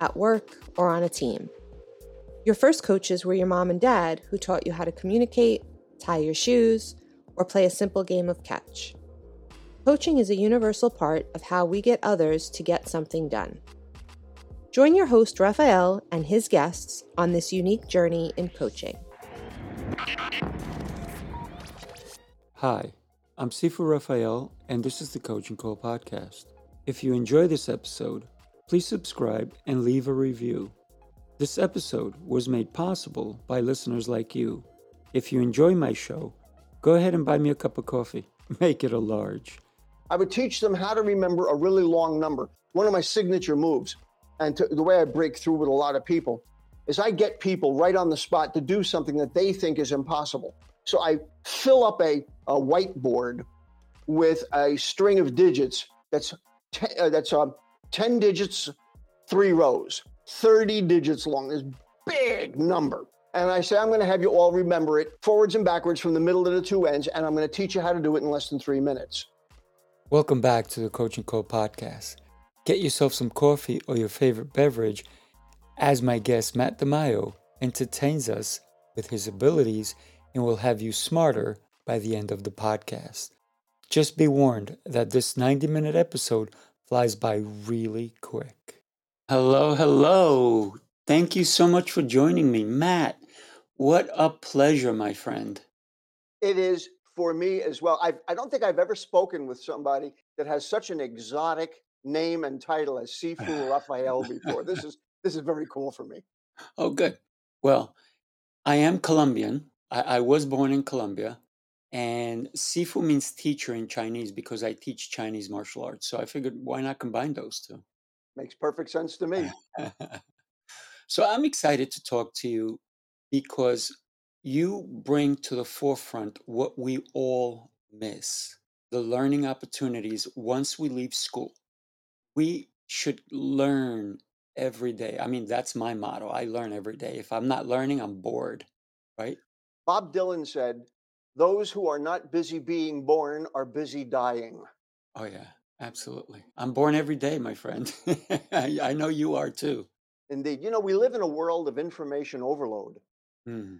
at work, or on a team. Your first coaches were your mom and dad who taught you how to communicate, tie your shoes, or play a simple game of catch. Coaching is a universal part of how we get others to get something done. Join your host, Raphael, and his guests on this unique journey in coaching. Hi, I'm Sifu Raphael, and this is the Coaching Call Podcast. If you enjoy this episode, Please subscribe and leave a review. This episode was made possible by listeners like you. If you enjoy my show, go ahead and buy me a cup of coffee. Make it a large. I would teach them how to remember a really long number, one of my signature moves. And to, the way I break through with a lot of people is I get people right on the spot to do something that they think is impossible. So I fill up a, a whiteboard with a string of digits that's t- uh, that's um, 10 digits, three rows, 30 digits long, this big number. And I say, I'm going to have you all remember it forwards and backwards from the middle to the two ends, and I'm going to teach you how to do it in less than three minutes. Welcome back to the Coach and podcast. Get yourself some coffee or your favorite beverage as my guest Matt DiMaio entertains us with his abilities and will have you smarter by the end of the podcast. Just be warned that this 90 minute episode flies by really quick. Hello, hello. Thank you so much for joining me, Matt. What a pleasure, my friend. It is for me as well. I, I don't think I've ever spoken with somebody that has such an exotic name and title as Sifu Raphael before. This is this is very cool for me. Oh, good. Well, I am Colombian. I, I was born in Colombia, and Sifu means teacher in Chinese because I teach Chinese martial arts. So I figured, why not combine those two? Makes perfect sense to me. so I'm excited to talk to you because you bring to the forefront what we all miss the learning opportunities once we leave school. We should learn every day. I mean, that's my motto. I learn every day. If I'm not learning, I'm bored, right? Bob Dylan said, Those who are not busy being born are busy dying. Oh, yeah, absolutely. I'm born every day, my friend. I, I know you are too. Indeed. You know, we live in a world of information overload. Hmm.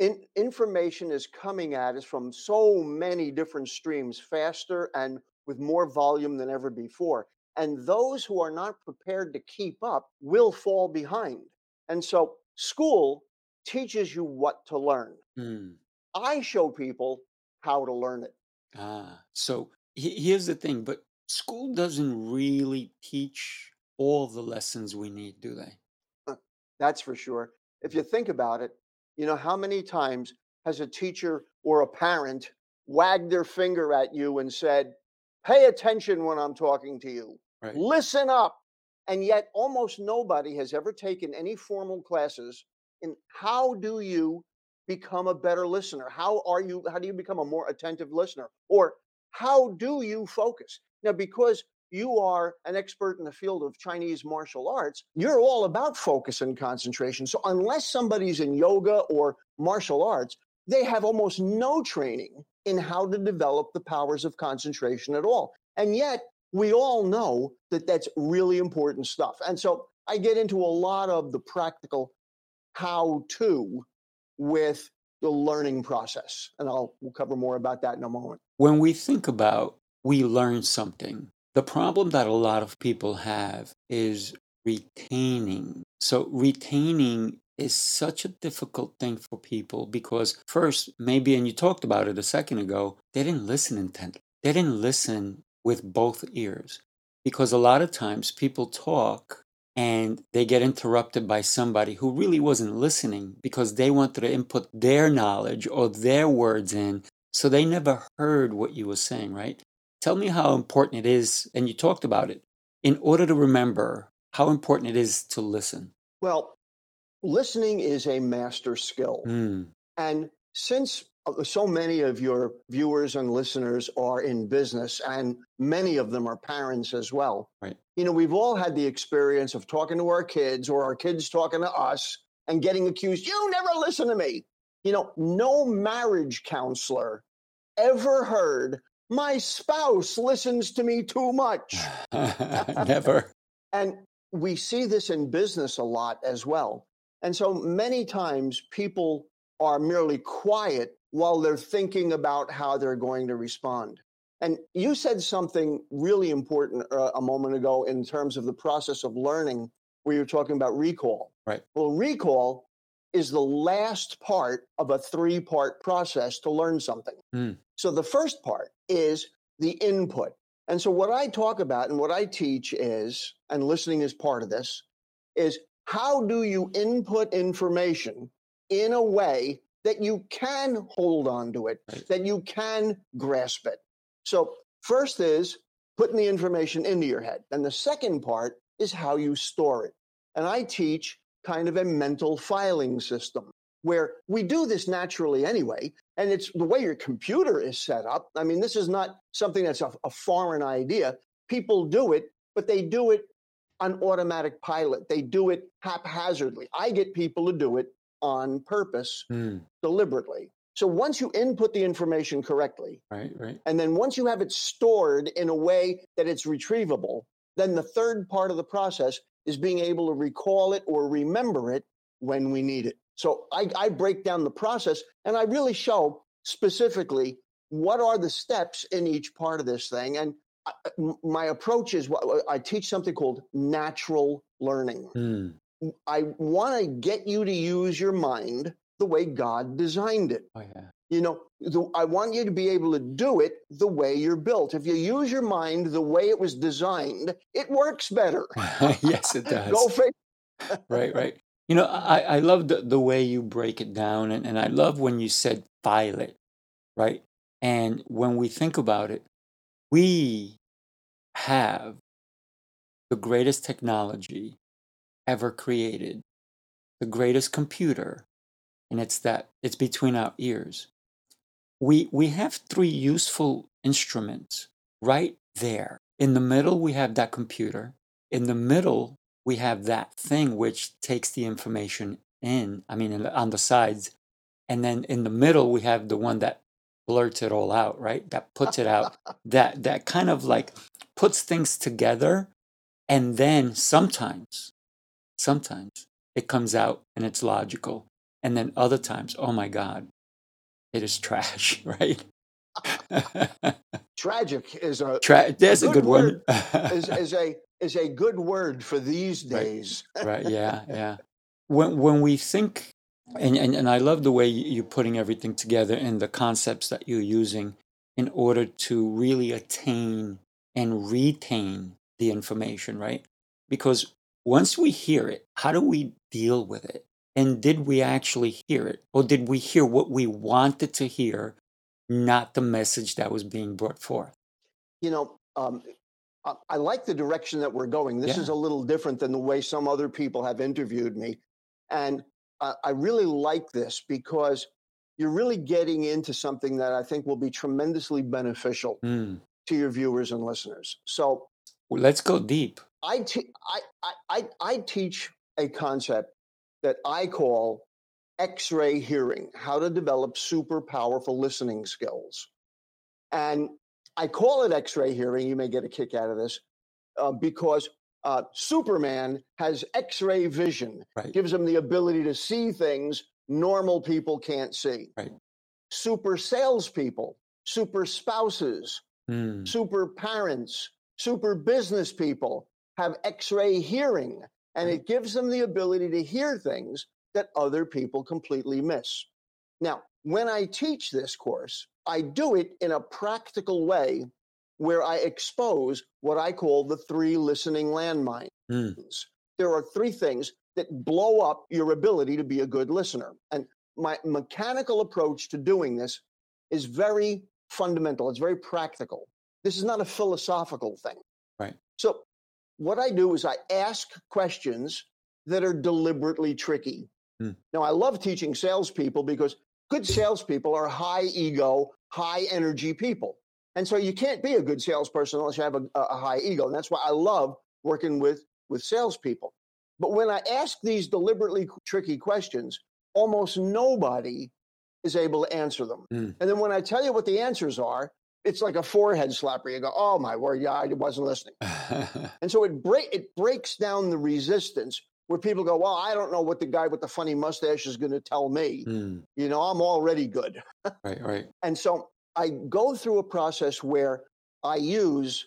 In, information is coming at us from so many different streams faster and with more volume than ever before. And those who are not prepared to keep up will fall behind. And so school teaches you what to learn. Hmm. I show people how to learn it. Ah, so he- here's the thing, but school doesn't really teach all the lessons we need, do they? That's for sure. If you think about it, you know, how many times has a teacher or a parent wagged their finger at you and said, Pay attention when I'm talking to you, Right. listen up. And yet, almost nobody has ever taken any formal classes in how do you become a better listener? How are you, how do you become a more attentive listener? Or how do you focus? Now, because you are an expert in the field of Chinese martial arts, you're all about focus and concentration. So, unless somebody's in yoga or martial arts, they have almost no training in how to develop the powers of concentration at all. And yet, we all know that that's really important stuff. And so, I get into a lot of the practical how to with the learning process. And I'll we'll cover more about that in a moment. When we think about we learn something, the problem that a lot of people have is retaining. So, retaining is such a difficult thing for people because, first, maybe, and you talked about it a second ago, they didn't listen intently. They didn't listen with both ears. Because a lot of times people talk and they get interrupted by somebody who really wasn't listening because they wanted to input their knowledge or their words in. So they never heard what you were saying, right? Tell me how important it is, and you talked about it, in order to remember how important it is to listen. Well, listening is a master skill. Mm, And since Uh, so many of your viewers and listeners are in business, and many of them are parents as well, Right. you know, we've all had the experience of talking to our kids or our kids talking to us and getting accused, you never listen to me. You know, no marriage counselor ever heard, my spouse listens to me too much. never. And we see this in business a lot as well. And so many times people are merely quiet while they're thinking about how they're going to respond. And you said something really important uh, a moment ago in terms of the process of learning, where you're talking about recall. Right. Well, recall is the last part of a three part process to learn something. Mm. So the first part is the input. And so what I talk about and what I teach is, and listening is part of this, is how do you input information in a way that you can hold on to it, Right. that you can grasp it. So first is putting the information into your head. And the second part is how you store it. And I teach kind of a mental filing system where we do this naturally anyway. And it's the way your computer is set up. I mean, this is not something that's a, a foreign idea. People do it, but they do it on automatic pilot. They do it haphazardly. I get people to do it on purpose, Mm, deliberately. So once you input the information correctly, right, right. and then once you have it stored in a way that it's retrievable, then the third part of the process is being able to recall it or remember it when we need it. So I, I break down the process and I really show specifically what are the steps in each part of this thing. And I, my approach is I teach something called natural learning. Mm, I want to get you to use your mind the way God designed it. oh, yeah. You know, the, I want you to be able to do it the way you're built. If you use your mind the way it was designed, it works better. yes, it does. Go figure. right, right. You know, I, I love the, the way you break it down, and, and I love when you said file it, right? And when we think about it, we have the greatest technology ever created, the greatest computer, and it's that it's between our ears. We we have three useful instruments right there. In the middle, we have that computer. In the middle, we have that thing which takes the information in, I mean, in the- on the sides. And then in the middle, we have the one that blurts it all out, right? That puts it out, that, that kind of like puts things together. And then sometimes, sometimes it comes out and it's logical. And then other times, oh my God, it is trash, right? Tragic is a Tra- there's a good good, one. is, is a is a good word for these days. right yeah yeah when when we think and, and and i love the way you're putting everything together and the concepts that you're using in order to really attain and retain the information right because once we hear it how do we deal with it and did we actually hear it or did we hear what we wanted to hear not the message that was being brought forth You know, um, I, I like the direction that we're going. This Yeah. is a little different than the way some other people have interviewed me, and I, I really like this because you're really getting into something that I think will be tremendously beneficial Hmm. to your viewers and listeners. So Well, let's go deep I, te- I, I, I, teach a concept that I call X-ray hearing, how to develop super powerful listening skills. And I call it X-ray hearing. You may get a kick out of this uh, because uh, Superman has X-ray vision, right gives him the ability to see things normal people can't see. Right. Super salespeople, super spouses, Hmm. super parents, super business people have x ray hearing, and it gives them the ability to hear things that other people completely miss. Now, when I teach this course, I do it in a practical way where I expose what I call the three listening landmines. Hmm. There are three things that blow up your ability to be a good listener. And my mechanical approach to doing this is very fundamental, it's very practical. This is not a philosophical thing. Right. So, what I do is I ask questions that are deliberately tricky. Hmm. Now, I love teaching salespeople because good salespeople are high ego, high energy people. And so you can't be a good salesperson unless you have a, a high ego. And that's why I love working with, with salespeople. But when I ask these deliberately tricky questions, almost nobody is able to answer them. Mm. And then when I tell you what the answers are, it's like a forehead slapper. You go, "Oh my word, yeah, I wasn't listening." And so it break it breaks down the resistance where people go, "Well, I don't know what the guy with the funny mustache is going to tell me. Mm. You know, I'm already good." Right, right. And so I go through a process where I use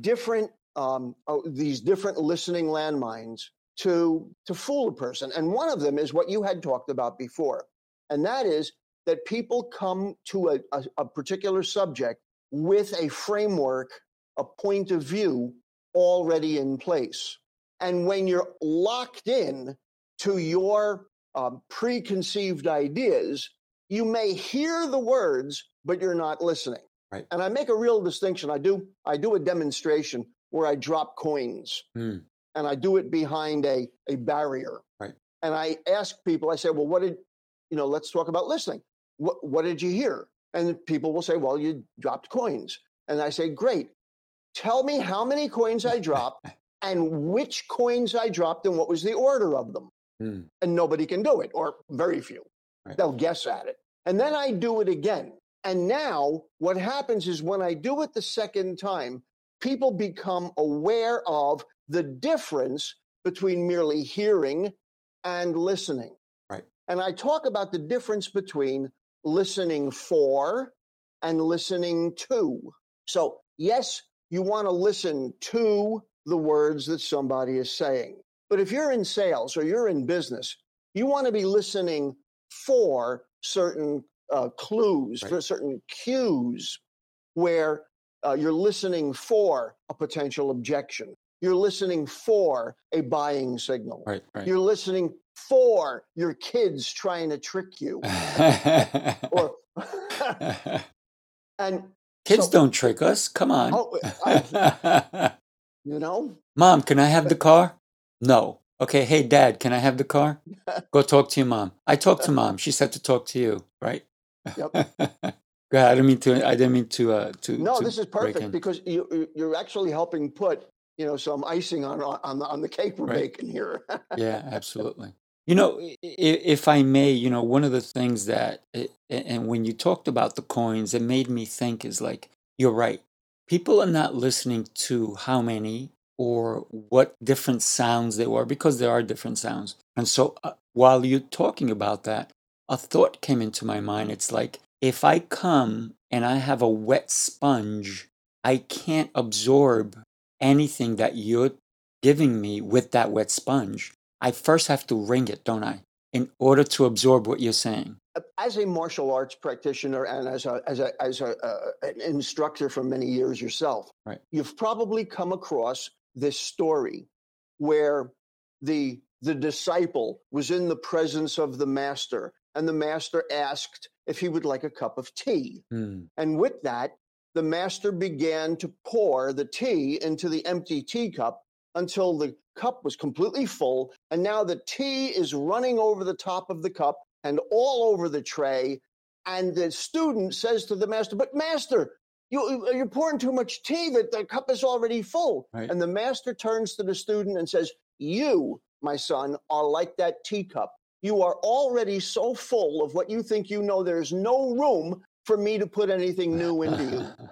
different um, oh, these different listening landmines to to fool a person. And one of them is what you had talked about before, and that is that people come to a, a, a particular subject with a framework, a point of view already in place. And when you're locked in to your um, preconceived ideas, you may hear the words, but you're not listening. Right. And I make a real distinction. I do I do a demonstration where I drop coins Mm. and I do it behind a, a barrier. Right. And I ask people, I say, well, what did, you know, let's talk about listening. What, what did you hear? And people will say, well, you dropped coins. And I say, great. Tell me how many coins I dropped and which coins I dropped and what was the order of them. Mm. And nobody can do it, or very few. Right. They'll guess at it. And then I do it again. And now what happens is when I do it the second time, people become aware of the difference between merely hearing and listening. Right. And I talk about the difference between listening for and listening to. So, yes, you want to listen to the words that somebody is saying. But if you're in sales or you're in business, you want to be listening for certain uh, clues, Right. for certain cues where uh, you're listening for a potential objection. You're listening for a buying signal. Right, right. You're listening for your kids trying to trick you. Or and Kids so- don't trick us. Come on. oh, I, you know, mom, can I have the car? No. Okay, hey dad, can I have the car? Go talk to your mom. I talked to mom. She said to talk to you, right? Yep. Go ahead. I didn't mean to I didn't mean to uh to no, to this is perfect because you, you- you're actually helping put you know some icing on on the on the cake we're Right. baking here. Yeah, absolutely. You know, i- i- if I may, you know, one of the things that, a- and when you talked about the coins, it made me think is like, you're right. People are not listening to how many or what different sounds there were because there are different sounds. And so uh, while you're talking about that, a thought came into my mind. It's like, if I come and I have a wet sponge, I can't absorb anything that you're giving me with that wet sponge. I first have to ring it, don't I, in order to absorb what you're saying. as a martial arts practitioner and as a as a as a uh, an instructor for many years yourself, Right. you've probably come across this story where the the disciple was in the presence of the master, and the master asked if he would like a cup of tea. Hmm. And with that, the master began to pour the tea into the empty teacup until the cup was completely full. And now the tea is running over the top of the cup and all over the tray. And the student says to the master, But master, you, you're pouring too much tea that the cup is already full. Right. And the master turns to the student and says, You, my son, are like that teacup. You are already so full of what you think you know, there's no room for me to put anything new into you.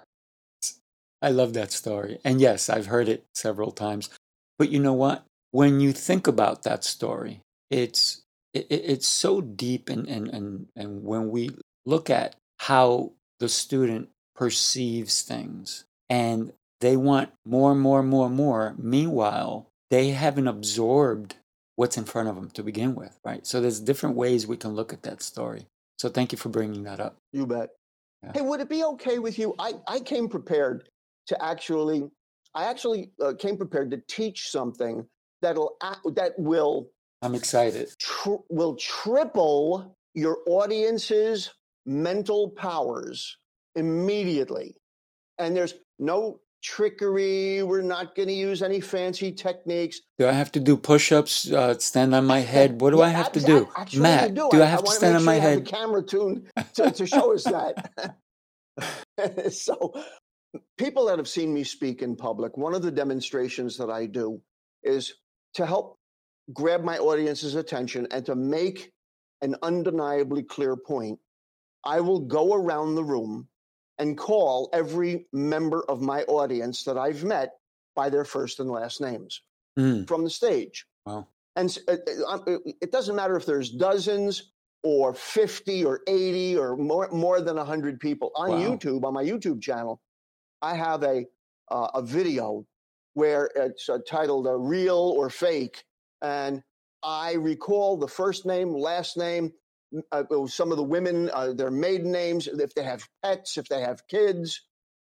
I love that story. And yes, I've heard it several times. But you know what? When you think about that story, it's it, it- it's so deep and, and and and when we look at how the student perceives things and they want more and more and more and more meanwhile they haven't absorbed what's in front of them to begin with right so there's different ways we can look at that story so thank you for bringing that up You bet. Yeah. Hey, would it be okay with you? I, I came prepared to actually, I actually uh, came prepared to teach something that'll that will i'm excited tr- will triple your audience's mental powers immediately. And there's no trickery. We're not going to use any fancy techniques. Do I have to do push-ups? Uh, stand on my head? What do Yeah, I have to do, actually, Matt? Do, do. I have to wanna stand on sure my you have head? the camera tuned to, to show us that. so, people that have seen me speak in public, one of the demonstrations that I do is to help grab my audience's attention and to make an undeniably clear point. I will go around the room and call every member of my audience that I've met by their first and last names Mm, from the stage. wow. And uh, uh, uh, it doesn't matter if there's dozens or 50 or 80 or more, more than 100 people on Wow. YouTube, on my YouTube channel. I have a, uh, a video where it's uh, titled uh, Real or Fake. And I recall the first name, last name, uh, some of the women, uh, their maiden names, if they have pets, if they have kids.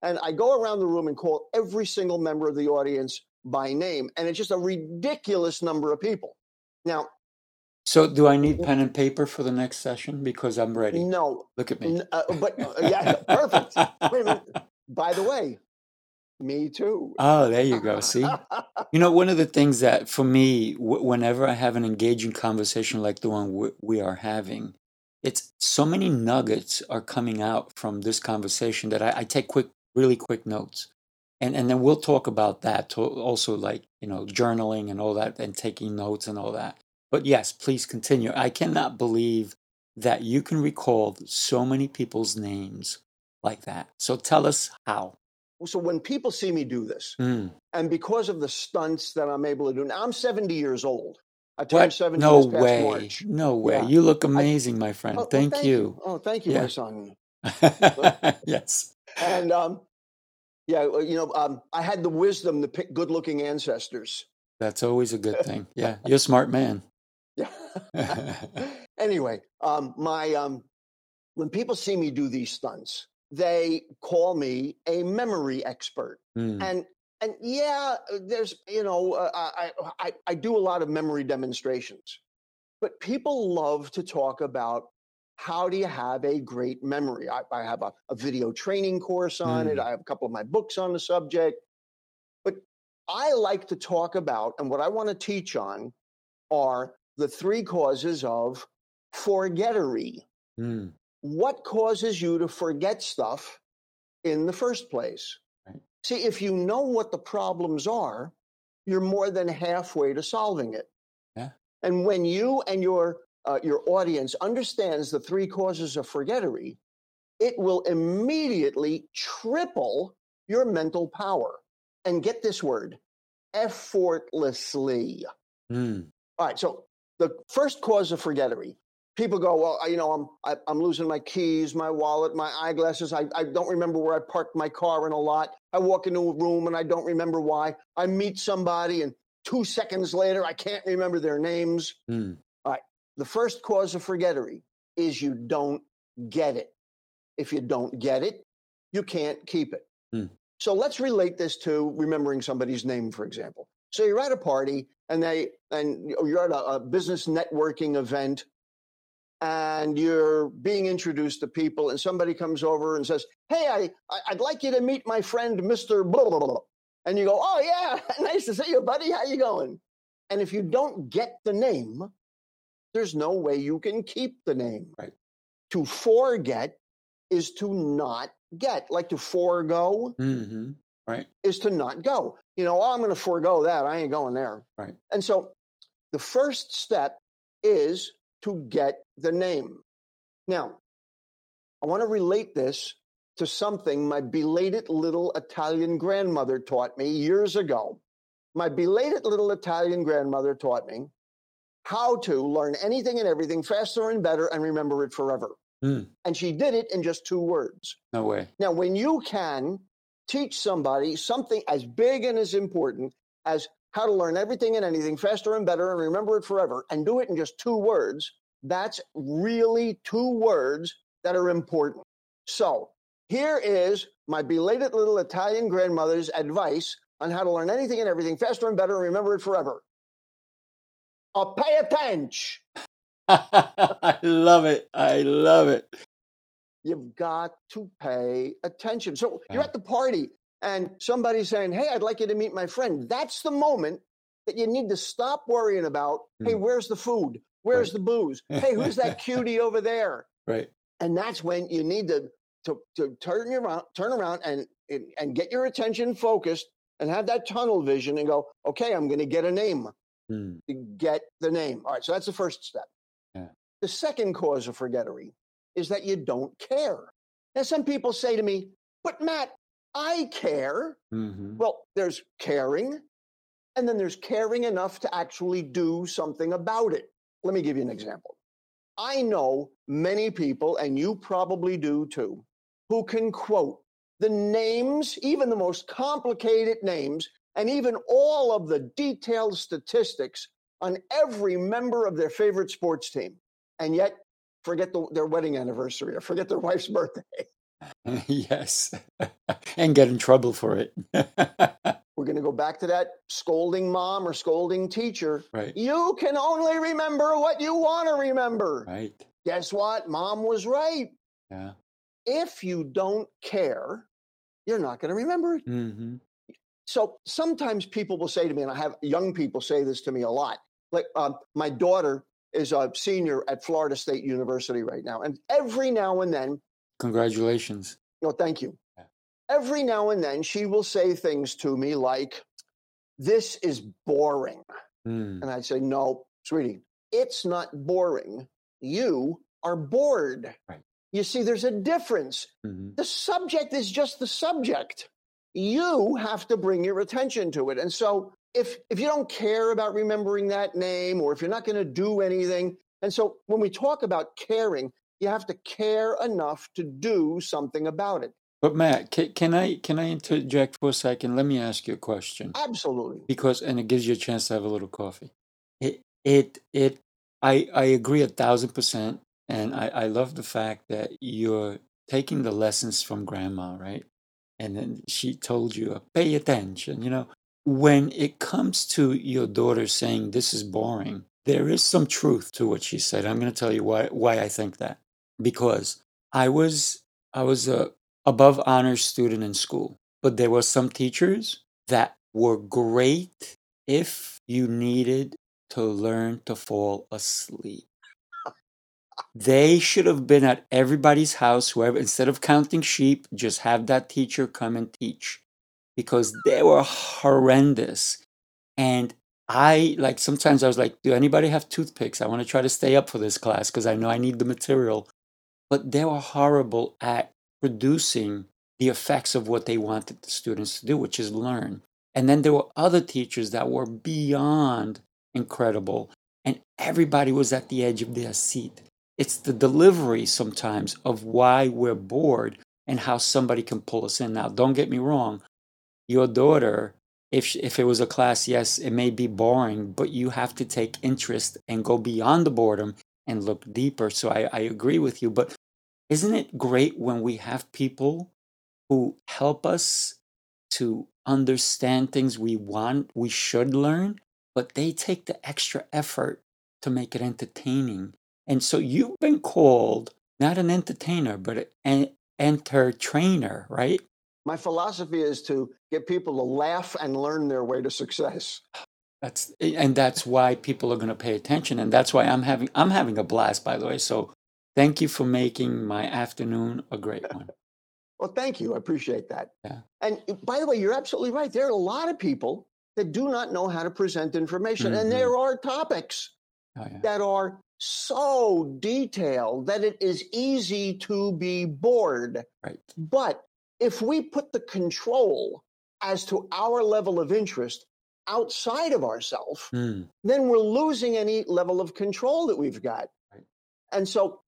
And I go around the room and call every single member of the audience by name. And it's just a ridiculous number of people. Now, So, do I need pen and paper for the next session? Because I'm ready. no, Look at me. uh, but uh, yeah, perfect. Wait a minute. By the way, me too. Oh, there you go. See? You know, one of the things that for me, w- whenever I have an engaging conversation like the one w- we are having, it's so many nuggets are coming out from this conversation that I, I take quick, really quick notes. And, and then we'll talk about that to also like, you know, journaling and all that and taking notes and all that. But yes, please continue. I cannot believe that you can recall so many people's names like that. So tell us how. so when people see me do this, Mm. and because of the stunts that I'm able to do, now I'm 70 years old. I turned What? 70 No past way. March. No way. Yeah. You look amazing, my friend. Oh, well, thank, you. Oh, thank you, Yeah. my son. yes. And um, yeah, you know, um, I had the wisdom to pick good-looking ancestors. That's always a good thing. Yeah. You're a smart man. Yeah. anyway, um, my um, when people see me do these stunts, they call me a memory expert. Mm. And and yeah, there's you know uh, I, I I do a lot of memory demonstrations, but people love to talk about how do you have a great memory. I, I have a, a video training course on it. Mm. I have a couple of my books on the subject, but I like to talk about and what I want to teach on are the three causes of forgettery. Mm. What causes you to forget stuff in the first place? Right. See, if you know what the problems are, you're more than halfway to solving it. Yeah. And when you and your uh, your audience understands the three causes of forgettery, it will immediately triple your mental power. And get this word, effortlessly. Mm. All right. So the first cause of forgettery, people go, well, I- you know, I'm I, I'm losing my keys, my wallet, my eyeglasses. I, I don't remember where I parked my car in a lot. I walk into a room and I don't remember why. I meet somebody and two seconds later I can't remember their names. Mm. The first cause of forgettery is you don't get it. If you don't get it, you can't keep it. Hmm. So let's relate this to remembering somebody's name, for example. So you're at a party and they and you're at a, a business networking event and you're being introduced to people and somebody comes over and says, "Hey, I I'd like you to meet my friend Mr. Blah blah blah." blah." And you go, "Oh yeah, nice to see you, buddy. How you going?" And if you don't get the name, there's no way you can keep the name. Right. To forget is to not get. Like to forego hmm Right. is to not go. You know, oh, I'm going to forego that. I ain't going there. Right. And so the first step is to get the name. Now, I want to relate this to something my belated little Italian grandmother taught me years ago. My belated little Italian grandmother taught me how to learn anything and everything faster and better and remember it forever. Mm. And she did it in just two words. No way. Now, when you can teach somebody something as big and as important as how to learn everything and anything faster and better and remember it forever and do it in just two words, that's really two words that are important. So, here is my belated little Italian grandmother's advice on how to learn anything and everything faster and better and remember it forever. Uh, pay attention. I love it. I love it. You've got to pay attention. So you're at the party and somebody's saying, Hey, I'd like you to meet my friend. That's the moment that you need to stop worrying about, Hey, Mm. where's the food? Where's Right. the booze? Hey, who's that cutie over there? Right. And that's when you need to, to, to turn your around, turn around and, and, get your attention focused and have that tunnel vision and go, okay, I'm going to get a name Mm. to get the name. All right, so that's the first step. Yeah. The second cause of forgettery is that you don't care. Now, some people say to me, but Matt, I care. hmm Well, there's caring, and then there's caring enough to actually do something about it. Let me give you an example. I know many people, and you probably do too, who can quote the names, even the most complicated names, and even all of the detailed statistics on every member of their favorite sports team, and yet forget the, their wedding anniversary or forget their wife's birthday. yes. and get in trouble for it. We're going to go back to that scolding mom or scolding teacher. right. You can only remember what you want to remember. Right. Guess what? Mom was right. Yeah. If you don't care, you're not going to remember it. hmm So sometimes people will say to me, and I have young people say this to me a lot. Like um, my daughter is a senior at Florida State University right now, and every now and then, Congratulations. no, thank you. Every now and then, she will say things to me like, "This is boring." Mm. And I'd say, no, sweetie, it's not boring. You are bored. Right. You see, there's a difference. hmm The subject is just the subject. You have to bring your attention to it. And so if if you don't care about remembering that name or if you're not going to do anything, and so when we talk about caring, you have to care enough to do something about it. But Matt, can, can I can I interject for a second? Let me ask you a question. Absolutely. because and it gives you a chance to have a little coffee. It it it I I agree a thousand percent, and I I love the fact that you're taking the lessons from grandma, right? And then she told you, uh, pay attention. You know, when it comes to your daughter saying this is boring, there is some truth to what she said. I'm going to tell you why why I think that because I was I was a above honors student in school, but there were some teachers that were great if you needed to learn to fall asleep. They should have been at everybody's house, whoever, instead of counting sheep, just have that teacher come and teach because they were horrendous. And I, like, sometimes I was like, do anybody have toothpicks? I want to try to stay up for this class because I know I need the material. But they were horrible at producing the effects of what they wanted the students to do, which is learn. And then there were other teachers that were beyond incredible, and everybody was at the edge of their seat. It's the delivery sometimes of why we're bored and how somebody can pull us in. Now, don't get me wrong, your daughter, if, if it was a class, yes, it may be boring, but you have to take interest and go beyond the boredom and look deeper. So I, I agree with you. But isn't it great when we have people who help us to understand things we want, we should learn, but they take the extra effort to make it entertaining. And so you've been called not an entertainer, but an EnterTrainer, right? My philosophy is to get people to laugh and learn their way to success. That's and that's why people are going to pay attention, and that's why I'm having I'm having a blast, by the way. So thank you for making my afternoon a great one. Well, thank you. I appreciate that. Yeah. And uh, by the way, you're absolutely right. There are a lot of people that do not know how to present information. Mhm. And there are topics Oh, yeah. that are so detailed that it is easy to be bored. Right. But if we put the control as to our level of interest outside of ourselves, Mm, then we're losing any level of control that we've got. Right. And so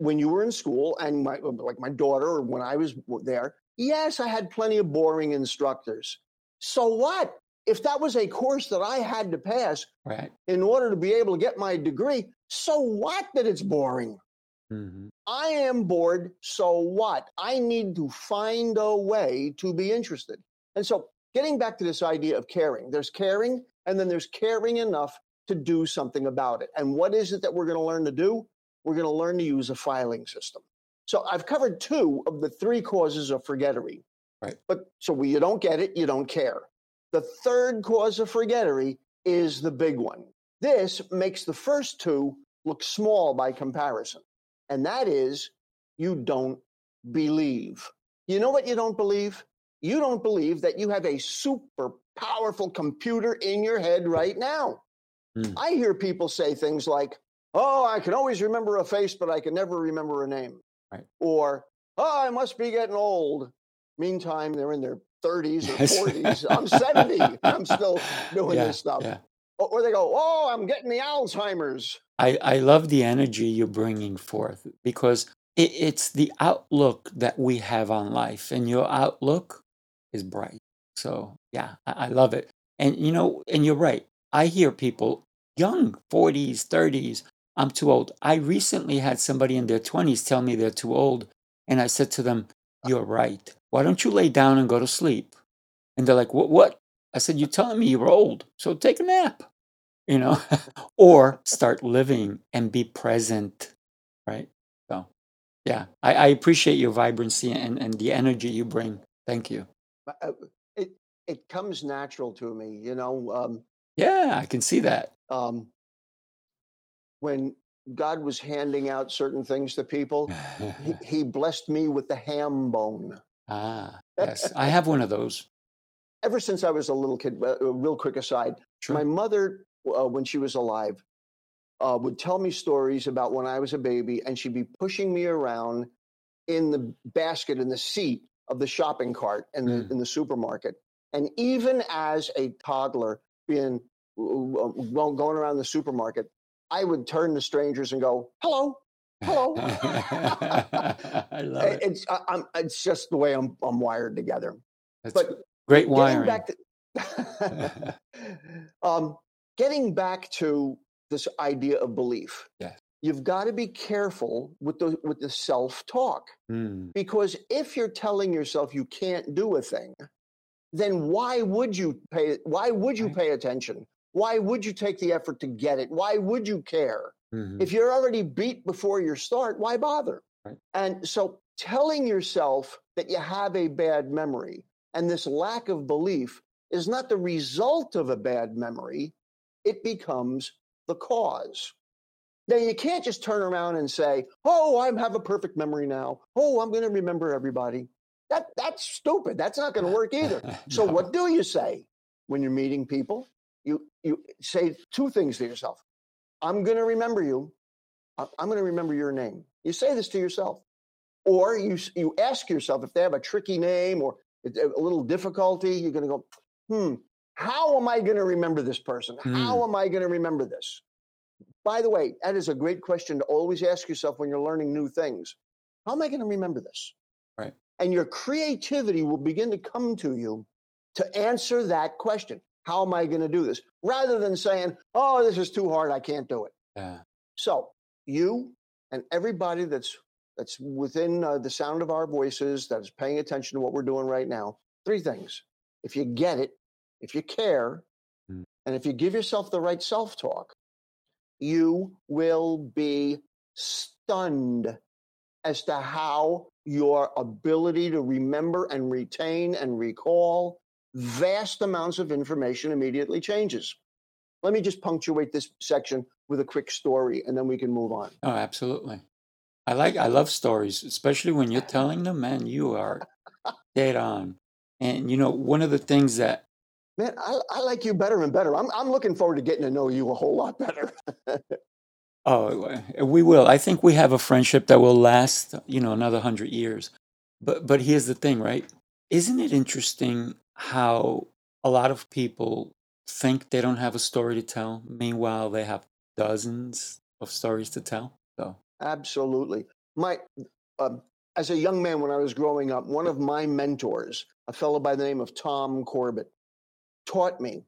when you were in school and my like my daughter or when I was there, yes, I had plenty of boring instructors. So what? If that was a course that I had to pass right. in order to be able to get my degree, so what that it's boring? hmm I am bored, so what? I need to find a way to be interested. And so, getting back to this idea of caring, there's caring, and then there's caring enough to do something about it. And what is it that we're going to learn to do? We're going to learn to use a filing system. So, I've covered two of the three causes of forgettery. Right. But so you don't get it, you don't care. The third cause of forgettery is the big one. This makes the first two look small by comparison. And that is you don't believe. You know what you don't believe? You don't believe that you have a super powerful computer in your head right now. Hmm. I hear people say things like, Oh, I can always remember a face, but I can never remember a name. Right. Or, Oh, I must be getting old. Meantime, they're in their 30s or Yes. 40s. I'm 70. I'm still doing Yeah, this stuff. yeah. Or they go, Oh, I'm getting the Alzheimer's. I, I love the energy you're bringing forth because it, it's the outlook that we have on life, and your outlook is bright. So, yeah, I, I love it. And, you know, and you're right. I hear people young, 40s, 30s, I'm too old. I recently had somebody in their 20s tell me they're too old. And I said to them, You're right. Why don't you lay down and go to sleep? And they're like, What? What? I said, You're telling me you're old. So take a nap you know, or start living and be present, right? So, yeah, I, I appreciate your vibrancy and, and the energy you bring. Thank you. Uh, It, it comes natural to me, you know. Um, Yeah, I can see that. um, when God was handing out certain things to people, he, he blessed me with the ham bone. ah, yes, I have one of those. Ever since I was a little kid, uh, real quick aside, Sure. my mother, uh, when she was alive, uh, would tell me stories about when I was a baby, and she'd be pushing me around in the basket in the seat of the shopping cart in the Mm. in the supermarket. And even as a toddler, being uh, well, going around the supermarket, I would turn to strangers and go, "Hello." Hello. I love it. It's I, I'm, it's just the way I'm I'm wired together. That's But great getting wiring. back to um, getting back to this idea of belief. Yes. You've got to be careful with the with the self-talk Mm, because if you're telling yourself you can't do a thing, then why would you pay why would you pay attention? Why would you take the effort to get it? Why would you care? mhm. If you're already beat before your start, why bother? Right. And so telling yourself that you have a bad memory and this lack of belief is not the result of a bad memory, it becomes the cause. Now, you can't just turn around and say, Oh, I have a perfect memory now. Oh, I'm going to remember everybody. That, that's stupid. That's not going to work either. So, No. what do you say when you're meeting people? You, you say two things to yourself I'm going to remember you. I'm going to remember your name. You say this to yourself. Or you, you ask yourself if they have a tricky name or a a little difficulty, you're going to go, hmm, how am I going to remember this person? How am I going to remember this? By the way, that is a great question to always ask yourself when you're learning new things. How am I going to remember this? Right. And your creativity will begin to come to you to answer that question. How am I going to do this? Rather than saying, oh, this is too hard, I can't do it. Yeah. So you and everybody that's that's within uh, the sound of our voices that is paying attention to what we're doing right now. Three things: if you get it, if you care, Mm. and if you give yourself the right self-talk, you will be stunned as to how your ability to remember and retain and recall vast amounts of information immediately changes. Let me just punctuate this section with a quick story and then we can move on. Oh, absolutely. I like, I love stories, especially when you're telling them, man, you are dead on. And, you know, one of the things that, Man, I, I like you better and better. I'm, I'm looking forward to getting to know you a whole lot better. oh, uh, we will. I think we have a friendship that will last, you know, another hundred years. But, but here's the thing, right? Isn't it interesting how a lot of people think they don't have a story to tell? Meanwhile, they have dozens of stories to tell. So, Absolutely. My, um, as a young man when I was growing up, one of my mentors, a fellow by the name of Tom Corbett, taught me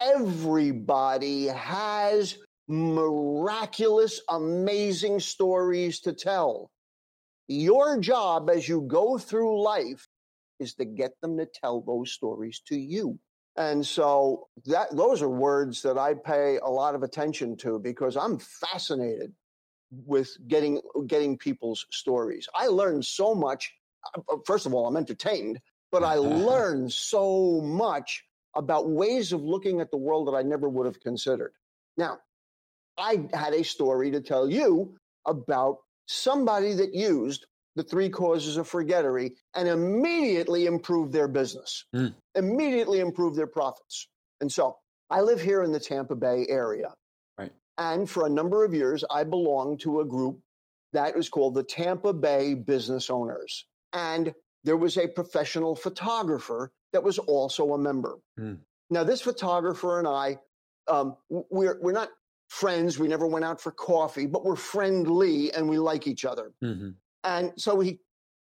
everybody has miraculous, amazing stories to tell. Your job as you go through life is to get them to tell those stories to you. And so that those are words that I pay a lot of attention to because I'm fascinated with getting getting people's stories. I learn so much. Uh, First of all, I'm entertained, but I learn so much about ways of looking at the world that I never would have considered. Now, I had a story to tell you about somebody that used the three causes of forgettery and immediately improve their business, Mm. immediately improve their profits. And so I live here in the Tampa Bay area. Right. And for a number of years, I belonged to a group that was called the Tampa Bay Business Owners. And there was a professional photographer that was also a member. Hmm. Now, this photographer and I, um, we're, we're not friends. We never went out for coffee, but we're friendly and we like each other. hmm And so he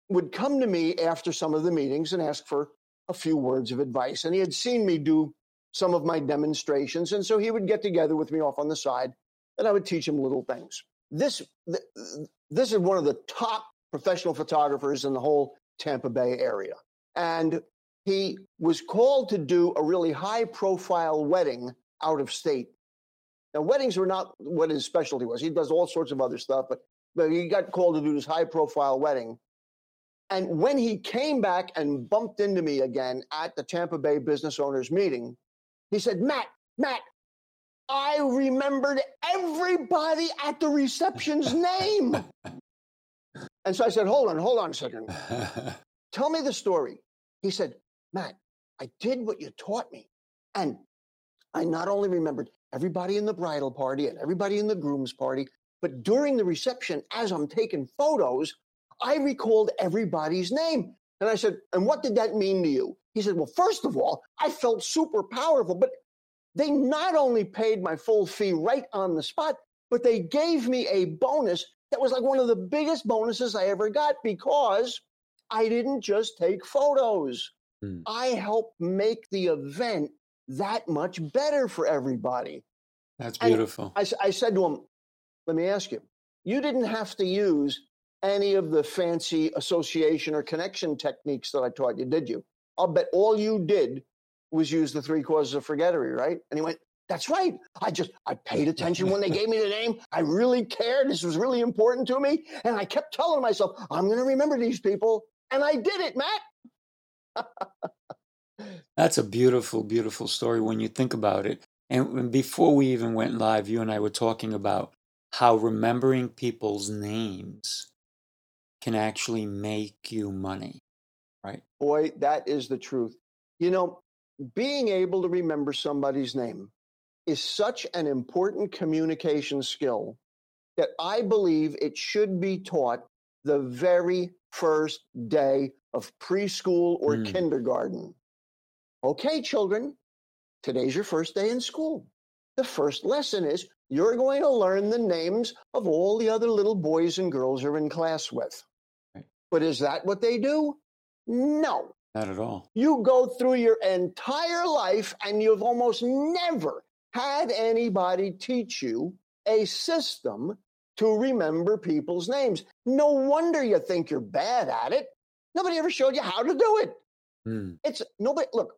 would come to me after some of the meetings and ask for a few words of advice. And he had seen me do some of my demonstrations. And so he would get together with me off on the side and I would teach him little things. This, this is one of the top professional photographers in the whole Tampa Bay area. And he was called to do a really high profile wedding out of state. Now, weddings were not what his specialty was. He does all sorts of other stuff, but he got called to do this high profile wedding. And when he came back and bumped into me again at the Tampa Bay business owners meeting, he said, Matt, Matt, I remembered everybody at the reception's name. And so I said, hold on, hold on a second. Tell me the story. He said, Matt, I did what you taught me. And I not only remembered everybody in the bridal party and everybody in the groom's party, but during the reception, as I'm taking photos, I recalled everybody's name. And I said, And what did that mean to you? He said, Well, first of all, I felt super powerful, but they not only paid my full fee right on the spot, but they gave me a bonus that was like one of the biggest bonuses I ever got because I didn't just take photos. Hmm. I helped make the event that much better for everybody. That's beautiful. I, said to him, let me ask you, you didn't have to use any of the fancy association or connection techniques that I taught you, did you? I'll bet all you did was use the three causes of forgettery, right? And he went, that's right. I just, I paid attention when they gave me the name. I really cared. This was really important to me. And I kept telling myself, I'm going to remember these people. And I did it, Matt. That's a beautiful, beautiful story when you think about it. And before we even went live, you and I were talking about how remembering people's names can actually make you money, right? Boy, that is the truth. You know, being able to remember somebody's name is such an important communication skill that I believe it should be taught the very first day of preschool or Mm. kindergarten. Okay, children, today's your first day in school. The first lesson is you're going to learn the names of all the other little boys and girls you're in class with. Right. But is that what they do? No. Not at all. You go through your entire life and you've almost never had anybody teach you a system to remember people's names. No wonder you think you're bad at it. Nobody ever showed you how to do it. Mm. It's nobody, look,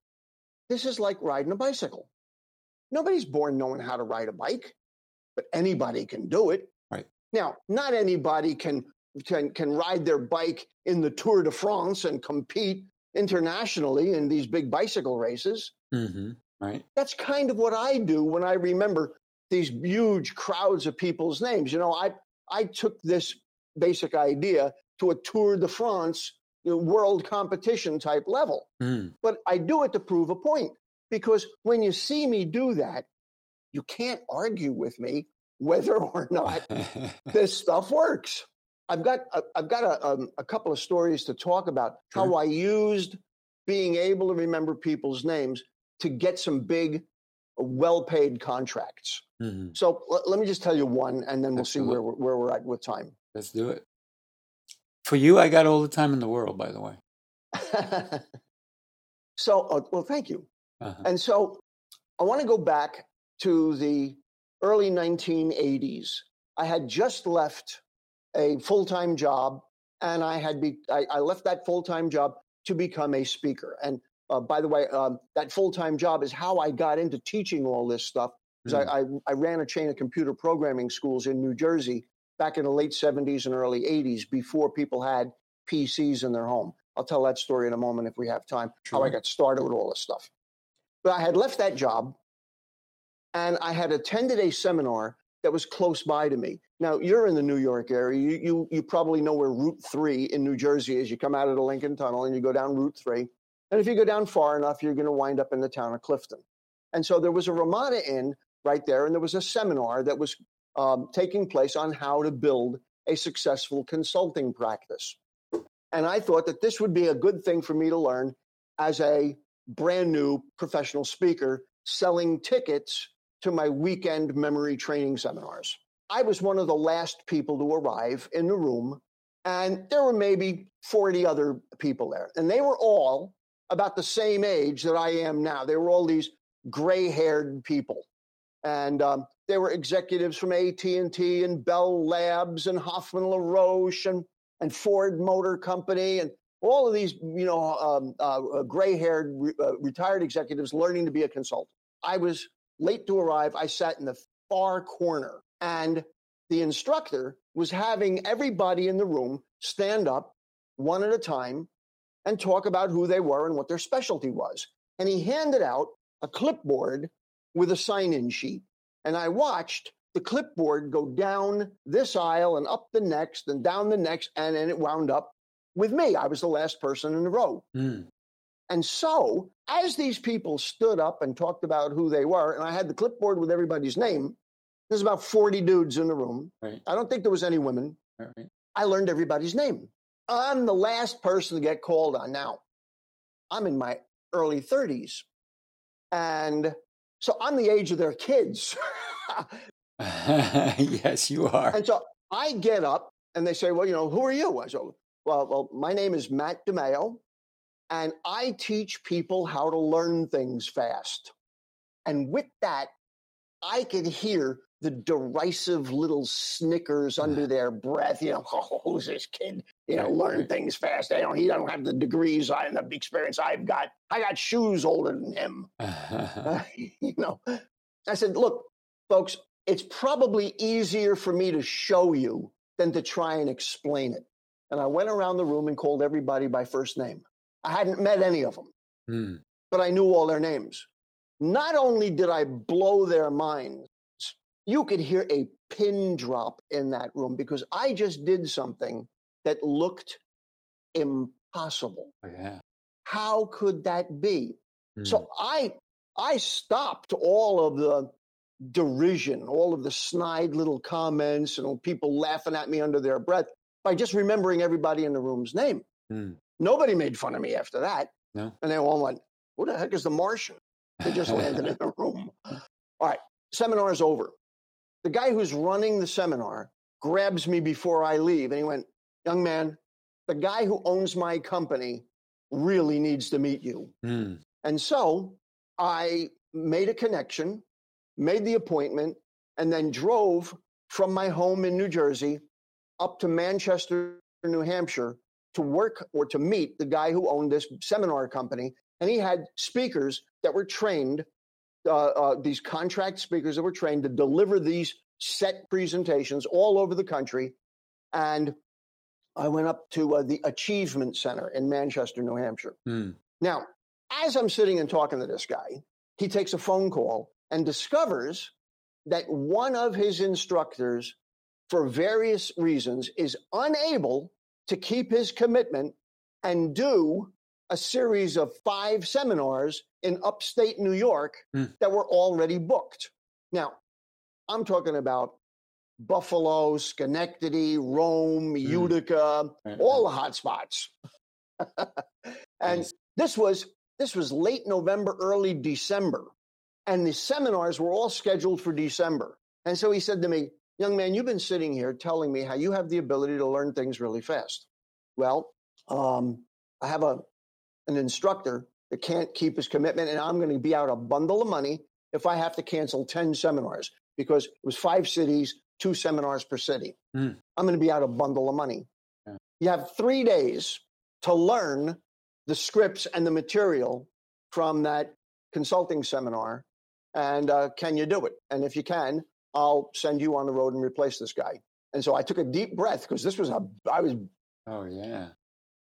this is like riding a bicycle. Nobody's born knowing how to ride a bike, but anybody can do it. Right. Now, not anybody can can can ride their bike in the Tour de France and compete internationally in these big bicycle races. hmm Right. That's kind of what I do when I remember these huge crowds of people's names. You know, I I took this basic idea to a Tour de France you know, world competition type level Mm. but I do it to prove a point because when you see me do that, you can't argue with me whether or not this stuff works. I've got a, I've got a, um, a couple of stories to talk about how I used being able to remember people's names to get some big, well-paid contracts. Mhm. So l- let me just tell you one, and then we'll see where we're, where we're at with time. Let's do it. For you, I got all the time in the world, by the way. so, uh, well, thank you. Uh-huh. And so I want to go back to the early 1980s. I had just left a full time job, and I had be, I, I left that full time job to become a speaker. And uh, by the way, um, that full time job is how I got into teaching all this stuff. Because Mm. I, I, I ran a chain of computer programming schools in New Jersey back in the late 70s and early 80s before people had PCs in their home. I'll tell that story in a moment if we have time, how I got started with all this stuff. But I had left that job and I had attended a seminar that was close by to me. Now, you're in the New York area. You, you, you probably know where Route 3 in New Jersey is. You come out of the Lincoln Tunnel and you go down Route 3. And if you go down far enough, you're going to wind up in the town of Clifton. And so there was a Ramada Inn right there, and there was a seminar that was um, taking place on how to build a successful consulting practice. And I thought that this would be a good thing for me to learn as a brand new professional speaker selling tickets to my weekend memory training seminars. I was one of the last people to arrive in the room, and there were maybe 40 other people there. And they were all about the same age that I am now. They were all these gray-haired people. And um, they were executives from AT&T and Bell Labs and Hoffman LaRoche and, and Ford Motor Company and all of these, you know, um, uh, gray-haired re- uh, retired executives learning to be a consultant. I was late to arrive. I sat in the far corner, and the instructor was having everybody in the room stand up one at a time and talk about who they were and what their specialty was. And he handed out a clipboard with a sign-in sheet, and I watched the clipboard go down this aisle and up the next and down the next, and then it wound up with me. I was the last person in the row. Mm. And so, as these people stood up and talked about who they were, and I had the clipboard with everybody's name, there's about 40 dudes in the room. Right. I don't think there was any women. Right. I learned everybody's name. I'm the last person to get called on. Now, I'm in my early 30s. And so I'm the age of their kids. yes, you are. and so I get up and they say, Well, you know, who are you? I said, Well, well, my name is Matt DiMaio, and I teach people how to learn things fast. And with that, I could hear the derisive little snickers under their breath. You know, oh, who's this kid? You know, learn things fast. They don't, he don't have the degrees I and the experience I've got. I got shoes older than him. Uh-huh. you know, I said, look, folks, it's probably easier for me to show you than to try and explain it. And I went around the room and called everybody by first name. I hadn't met any of them, Mm. but I knew all their names. Not only did I blow their minds, you could hear a pin drop in that room because I just did something that looked impossible. Oh, yeah. How could that be? Mm. So I I stopped all of the derision, all of the snide little comments and people laughing at me under their breath by just remembering everybody in the room's name. Mm. Nobody made fun of me after that. No. And they all went, Who the heck is the Martian? They just landed in the room. All right, seminar's over. The guy who's running the seminar grabs me before I leave and he went, Young man, the guy who owns my company really needs to meet you. Mm. And so I made a connection, made the appointment, and then drove from my home in New Jersey up to Manchester, New Hampshire to work or to meet the guy who owned this seminar company. And he had speakers that were trained, uh, uh, these contract speakers that were trained to deliver these set presentations all over the country. And I went up to uh, the Achievement Center in Manchester, New Hampshire. Mm. Now, as I'm sitting and talking to this guy, he takes a phone call and discovers that one of his instructors, for various reasons, is unable to keep his commitment and do a series of five seminars in upstate New York Hmm. that were already booked. Now, I'm talking about Buffalo, Schenectady, Rome, Utica, Right, all the hot spots. and Nice. this was this was late November, early December, and the seminars were all scheduled for December. And so he said to me, "Young man, you've been sitting here telling me how you have the ability to learn things really fast. Well, um, I have a an instructor that can't keep his commitment, and I'm going to be out a bundle of money if I have to cancel ten seminars because it was five cities, two seminars per city. Hmm. I'm going to be out a bundle of money. Yeah. You have three days to learn the scripts and the material from that consulting seminar. And uh, can you do it? And if you can, I'll send you on the road and replace this guy. And so I took a deep breath because this was a, I was, Oh, yeah.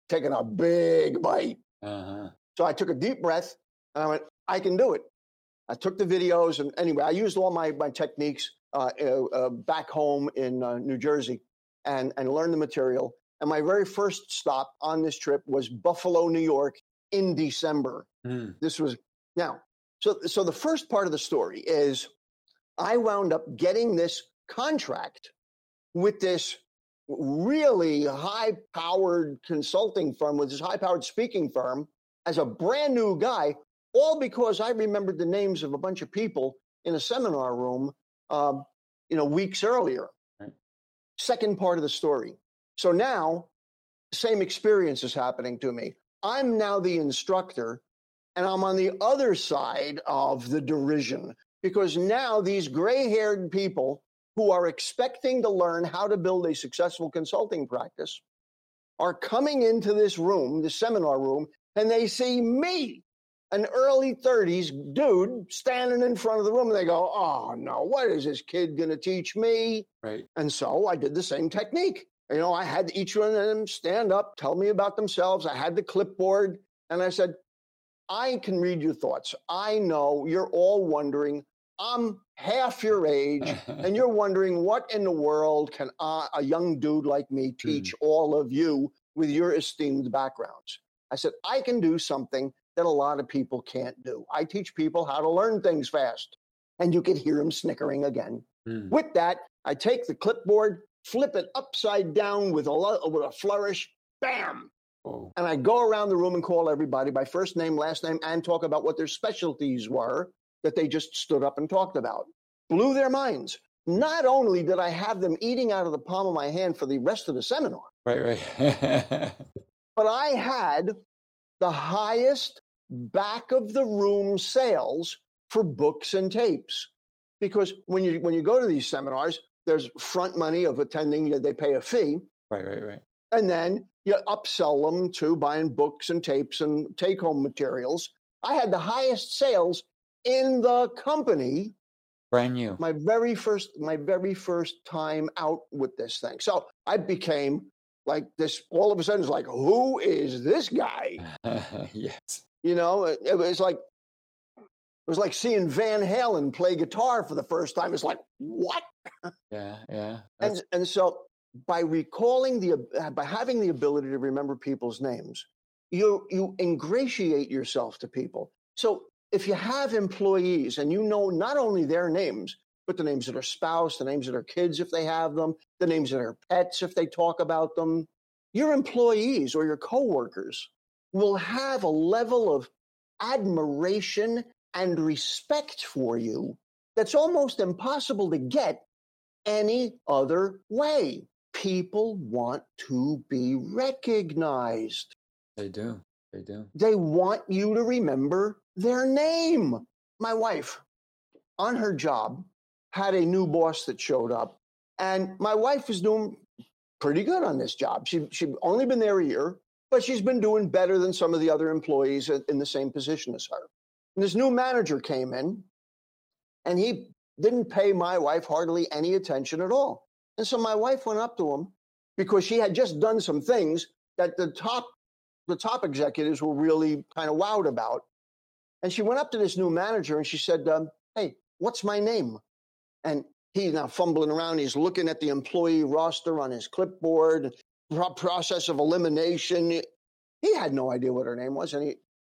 taking a big bite. Uh-huh. So I took a deep breath and I went, I can do it. I took the videos and anyway, I used all my, my techniques uh, uh, uh, back home in uh, New Jersey and, and learned the material. And my very first stop on this trip was Buffalo, New York in December. Mm. This was now. So, so the first part of the story is I wound up getting this contract with this really high powered consulting firm, with this high powered speaking firm as a brand new guy, all because I remembered the names of a bunch of people in a seminar room, um, you know, weeks earlier. Right. Second part of the story. So now, same experience is happening to me. I'm now the instructor, and I'm on the other side of the derision because now these gray haired people who are expecting to learn how to build a successful consulting practice are coming into this room, the seminar room, and they see me, an early 30s dude, standing in front of the room, and they go, Oh no, what is this kid going to teach me? Right. And so I did the same technique. You know, I had each one of them stand up, tell me about themselves. I had the clipboard, and I said, I can read your thoughts. I know you're all wondering. I'm half your age, and you're wondering what in the world can I, a young dude like me teach all of you with your esteemed backgrounds? I said, I can do something that a lot of people can't do. I teach people how to learn things fast. And you could hear him snickering again. Mm. With that, I take the clipboard, flip it upside down with a, lo- with a flourish, bam, Oh. and I go around the room and call everybody by first name, last name, and talk about what their specialties were that they just stood up and talked about. Blew their minds. Not only did I have them eating out of the palm of my hand for the rest of the seminar, Right, right. but I had the highest back of the room sales for books and tapes. Because when you when you go to these seminars, there's front money of attending, they pay a fee, right, right, right. and then you upsell them to buying books and tapes and take home materials. I had the highest sales in the company Brand new. my very first my very first time out with this thing. So I became like this all of a sudden it's like who is this guy? yes. You know, it, it was like it was like seeing Van Halen play guitar for the first time. It's like what? Yeah, yeah. And That's, and so by recalling the uh, by having the ability to remember people's names, you you ingratiate yourself to people. So if you have employees and you know not only their names, but the names of their spouse, the names of their kids if they have them, the names of their pets if they talk about them, your employees or your coworkers will have a level of admiration and respect for you that's almost impossible to get any other way. People want to be recognized. they do. They do. They want you to remember their name. My wife, on her job, had a new boss that showed up, and my wife was doing pretty good on this job. She she'd only been there a year, but she's been doing better than some of the other employees in in the same position as her. And this new manager came in, and he didn't pay my wife hardly any attention at all. And so my wife went up to him because she had just done some things that the top the top executives were really kind of wowed about. And she went up to this new manager and she said, um, "Hey, what's my name?" And he's now fumbling around. He's looking at the employee roster on his clipboard, process of elimination. He had no idea what her name was, and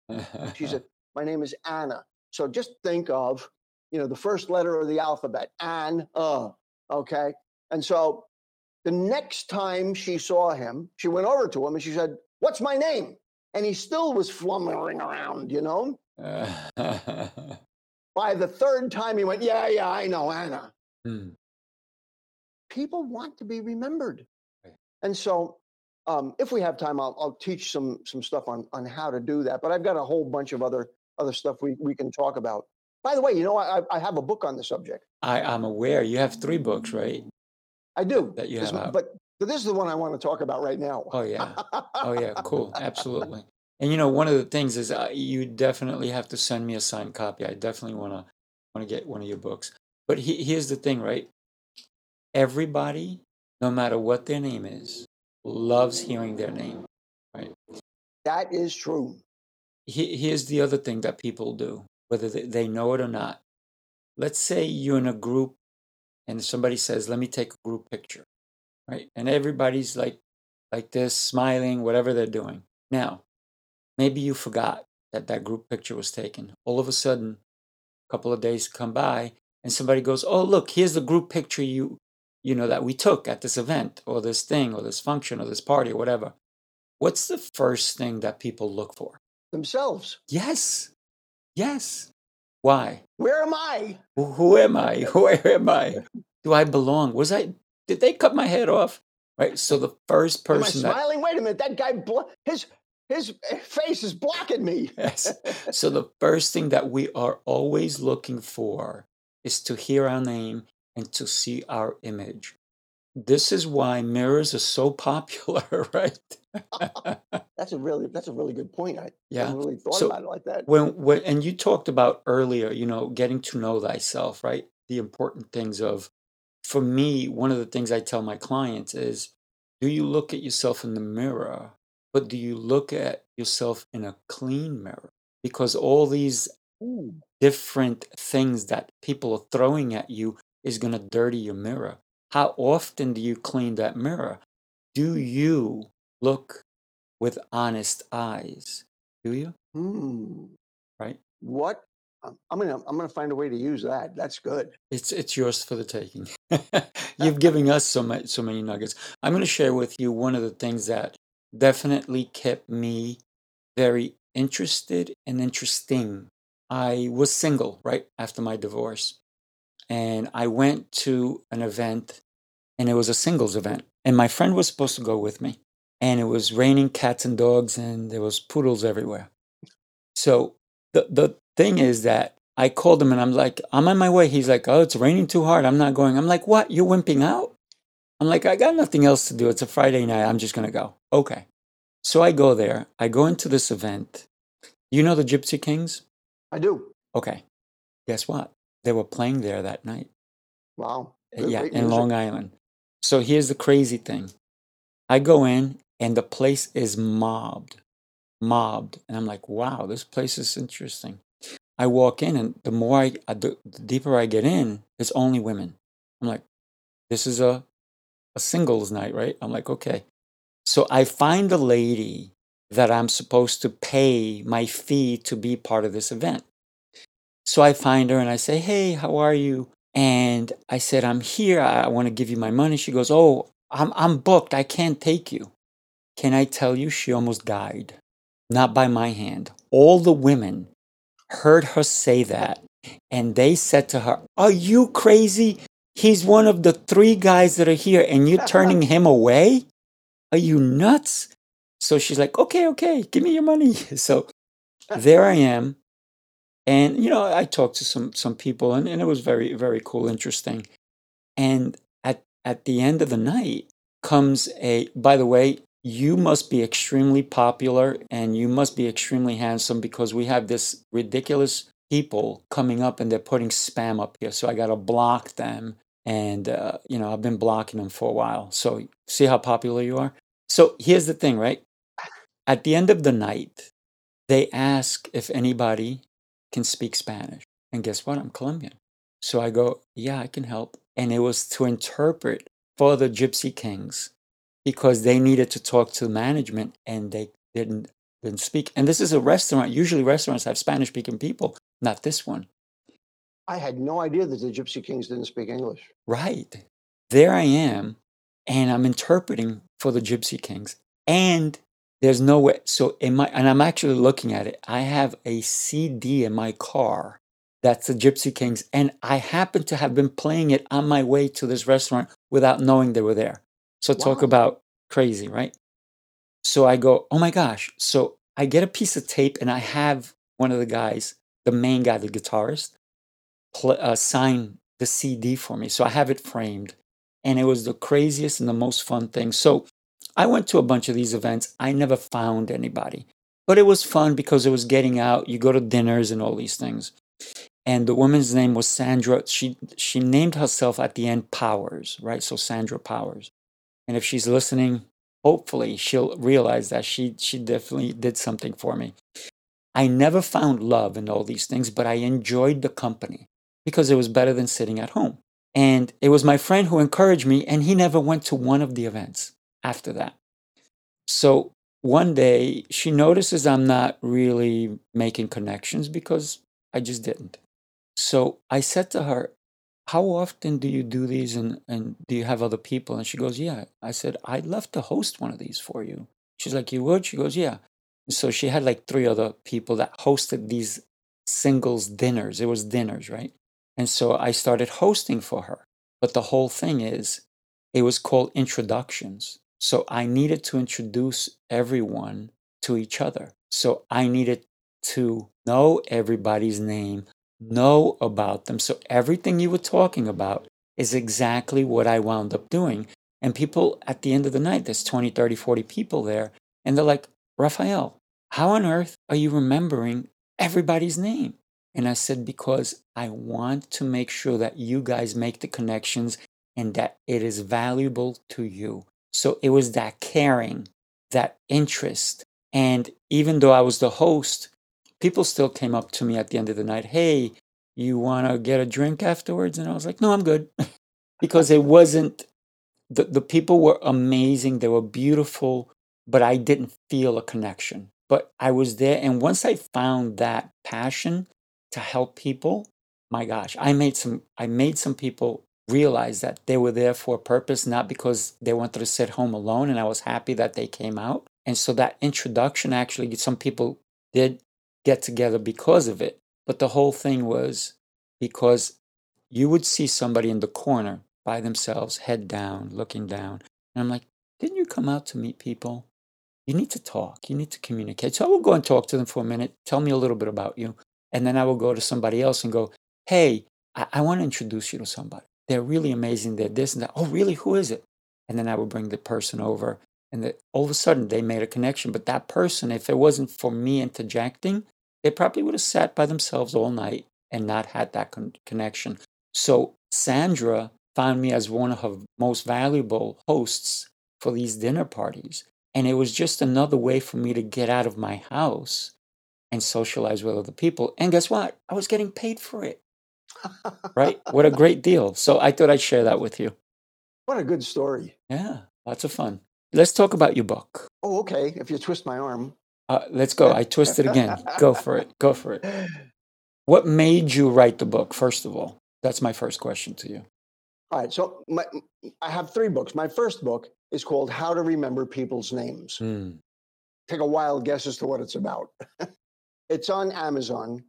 he she said, "My name is Anna." So just think of, you know, the first letter of the alphabet, Ann. Uh, okay. And so the next time she saw him, she went over to him and she said, "What's my name?" And he still was flummering around, you know. By the third time, he went, "Yeah, yeah, I know, Anna." Hmm. People want to be remembered, Right. and so. Um, if we have time, I'll, I'll teach some some stuff on on how to do that. But I've got a whole bunch of other other stuff we, we can talk about. By the way, you know, I, I have a book on the subject. I, I'm aware. You have three books, right? I do. That you have but, but this is the one I want to talk about right now. Oh, yeah. Oh, yeah. Cool. Absolutely. And you know, one of the things is uh, you definitely have to send me a signed copy. I definitely want to want to get one of your books. But he, here's the thing, right? Everybody, no matter what their name is, loves hearing their name, right? That is true. He- Here's the other thing that people do, whether they- they know it or not. Let's say you're in a group and somebody says, "Let me take a group picture," right? And everybody's like, like this, smiling, whatever they're doing. Now, maybe you forgot that that group picture was taken. All of a sudden, a couple of days come by, and somebody goes, "Oh, look, here's the group picture you, you know, that we took at this event or this thing or this function or this party or whatever." What's the first thing that people look for? Themselves. Yes, yes. Why? Where am I? Who, am I? Where am I? Do I belong? Was I? Did they cut my head off? Right. So the first Am I person that smiling? Wait a minute. That guy, blo- his his face is blocking me. yes. So the first thing that we are always looking for is to hear our name and to see our image. This is why mirrors are so popular, right? That's a really that's a really good point. I Yeah. haven't really thought So about it like that. when, when and you talked about earlier, you know, getting to know thyself, right? The important things of for me, one of the things I tell my clients is do you look at yourself in the mirror, but do you look at yourself in a clean mirror? Because all these Ooh. different things that people are throwing at you is going to dirty your mirror. How often do you clean that mirror? Do you look with honest eyes? Do you? Hmm. Right? What? I'm gonna I'm gonna find a way to use that. That's good. It's it's yours for the taking. You've given us so much so many nuggets. I'm going to share with you one of the things that definitely kept me very interested and interesting. I was single right after my divorce, and I went to an event, and it was a singles event, and my friend was supposed to go with me, and it was raining cats and dogs, and there was poodles everywhere. So the the thing is that I called him and I'm like, I'm on my way. He's like, Oh, it's raining too hard. I'm not going. I'm like, What? You're wimping out? I'm like, I got nothing else to do. It's a Friday night. I'm just gonna go. Okay. So I go there. I go into this event. You know the Gypsy Kings? I do. Okay. Guess what? They were playing there that night. Wow. Uh, Good- yeah, in music. Long Island. So here's the crazy thing. I go in and the place is mobbed, mobbed, and I'm like, wow, this place is interesting. I walk in, and the more I, I the, the deeper I get in, it's only women. I'm like, this is a a singles night, right? I'm like, okay. So I find the lady that I'm supposed to pay my fee to be part of this event. So I find her and I say, Hey, how are you? And I said, I'm here. I want to give you my money. She goes, Oh, I'm, I'm booked. I can't take you. Can I tell you, she almost died? Not by my hand. All the women heard her say that. And they said to her, Are you crazy? He's one of the three guys that are here and you're turning him away? Are you nuts? So she's like, Okay, okay, give me your money. So there I am. And you know, I talked to some some people and, and it was very, very cool, interesting. And at at the end of the night comes a by the way, you must be extremely popular and you must be extremely handsome because we have this ridiculous people coming up and they're putting spam up here. So I gotta block them. And uh, you know, I've been blocking them for a while. So see how popular you are? So here's the thing, right? At the end of the night, they ask if anybody can speak Spanish. And guess what? I'm Colombian. So I go, yeah, I can help. And it was to interpret for the Gypsy Kings because they needed to talk to management and they didn't didn't speak. And this is a restaurant. Usually restaurants have Spanish speaking people, not this one. I had no idea that the Gypsy Kings didn't speak English. Right. There I am, and I'm interpreting for the Gypsy Kings. And there's no way. So in my and I'm actually looking at it. I have a CD in my car that's the Gypsy Kings, and I happen to have been playing it on my way to this restaurant without knowing they were there. So talk about crazy, right? So I go, oh my gosh. So I get a piece of tape, and I have one of the guys, the main guy, the guitarist, pl- uh, sign the CD for me. So I have it framed. And it was the craziest and the most fun thing. So I went to a bunch of these events. I never found anybody, but it was fun because it was getting out. You go to dinners and all these things. And the woman's name was Sandra. She she named herself at the end Powers, right? So Sandra Powers. And if she's listening, hopefully she'll realize that she she definitely did something for me. I never found love in all these things, but I enjoyed the company because it was better than sitting at home. And it was my friend who encouraged me, and he never went to one of the events after that. So one day she notices I'm not really making connections because I just didn't. So I said to her, How often do you do these and, and do you have other people? And she goes, Yeah. I said, I'd love to host one of these for you. She's like, You would? She goes, Yeah. So she had like three other people that hosted these singles dinners. It was dinners, right? And so I started hosting for her. But the whole thing is, it was called introductions. So I needed to introduce everyone to each other. So I needed to know everybody's name, know about them. So everything you were talking about is exactly what I wound up doing. And people at the end of the night, there's 20, 30, 40 people there, and they're like, Raphael, how on earth are you remembering everybody's name? And I said, because I want to make sure that you guys make the connections and that it is valuable to you. So it was that caring, that interest. And even though I was the host, people still came up to me at the end of the night, hey, you want to get a drink afterwards? And I was like, no, I'm good. because it wasn't, the, the people were amazing. They were beautiful, but I didn't feel a connection. But I was there. And once I found that passion to help people, my gosh, I made some, I made some people realize that they were there for a purpose, not because they wanted to sit home alone. And I was happy that they came out. And so that introduction actually, some people did get together because of it. But the whole thing was because you would see somebody in the corner by themselves, head down, looking down. And I'm like, didn't you come out to meet people? You need to talk. You need to communicate. So I will go and talk to them for a minute. Tell me a little bit about you. And then I will go to somebody else and go, hey, I, I want to introduce you to somebody they're really amazing. They're this and that. Oh, really? Who is it? And then I would bring the person over, and that all of a sudden they made a connection. But that person, if it wasn't for me interjecting, they probably would have sat by themselves all night and not had that con- connection. So Sandra found me as one of her most valuable hosts for these dinner parties. And it was just another way for me to get out of my house and socialize with other people. And guess what? I was getting paid for it right? What a great deal. So I thought I'd share that with you. What a good story. Yeah, lots of fun. Let's talk about your book. Oh, okay. If you twist my arm. Uh, let's go. I twist it again. go for it. Go for it. What made you write the book, first of all? That's my first question to you. All right. So my, I have three books. My first book is called How to Remember People's Names. Mm. Take a wild guess as to what it's about. it's on Amazon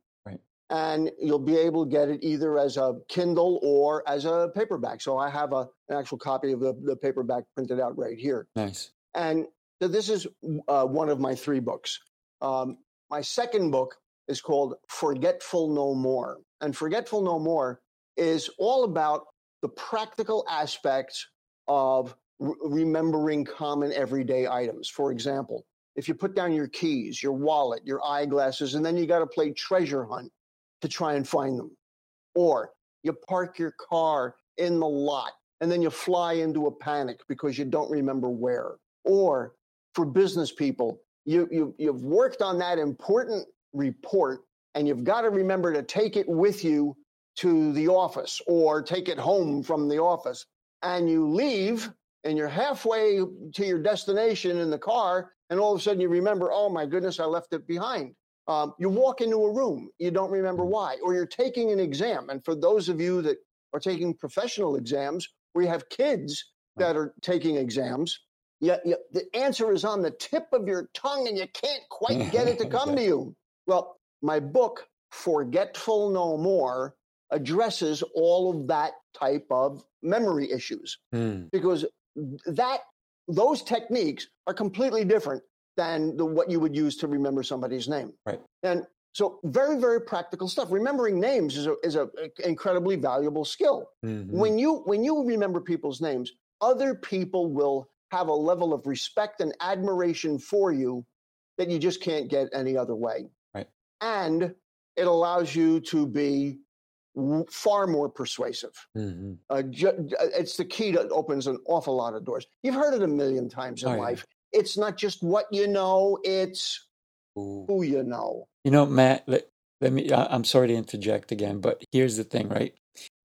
and you'll be able to get it either as a Kindle or as a paperback. So I have a, an actual copy of the, the paperback printed out right here. Nice. And so this is uh, one of my three books. Um, my second book is called Forgetful No More. And Forgetful No More is all about the practical aspects of re- remembering common everyday items. For example, if you put down your keys, your wallet, your eyeglasses, and then you got to play treasure hunt to try and find them. Or you park your car in the lot and then you fly into a panic because you don't remember where. Or for business people, you, you, you've worked on that important report and you've got to remember to take it with you to the office or take it home from the office. And you leave and you're halfway to your destination in the car, and all of a sudden you remember, oh my goodness, I left it behind. Um, you walk into a room, you don't remember mm. why, or you're taking an exam. And for those of you that are taking professional exams, where you have kids that are taking exams, yet, the answer is on the tip of your tongue and you can't quite get it to come to you. Well, my book, Forgetful No More, addresses all of that type of memory issues hmm. because that those techniques are completely different than the, what you would use to remember somebody's name. Right. And so very, very practical stuff. Remembering names is a is a, a incredibly valuable skill. Mm-hmm. When you when you remember people's names, other people will have a level of respect and admiration for you that you just can't get any other way. Right. And it allows you to be far more persuasive. hmm Uh, ju- it's the key that opens an awful lot of doors. You've heard it a million times in Oh, life. It's not just what you know; it's who you know. You know, Matt, let, let me, I, I'm sorry to interject again, but here's the thing, right?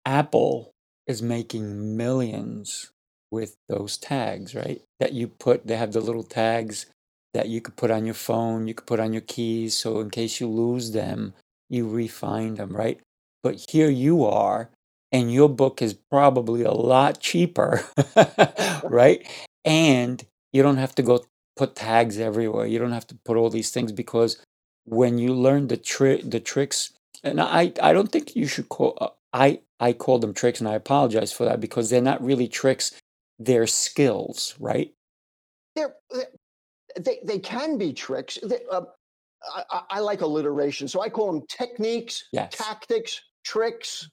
Apple is making millions with those tags, right? That you put, they have the little tags that you could put on your phone, you could put on your keys. So in case you lose them, you refind them, right? But here you are, and your book is probably a lot cheaper, right? And you don't have to go put tags everywhere. You don't have to put all these things because when you learn the trick, the tricks, and I, I don't think you should call. Uh, I, I call them tricks, and I apologize for that because they're not really tricks. They're skills, right? They're, they they can be tricks. They, uh, I, I- I like alliteration, so I call them techniques, Yes. tactics, tricks.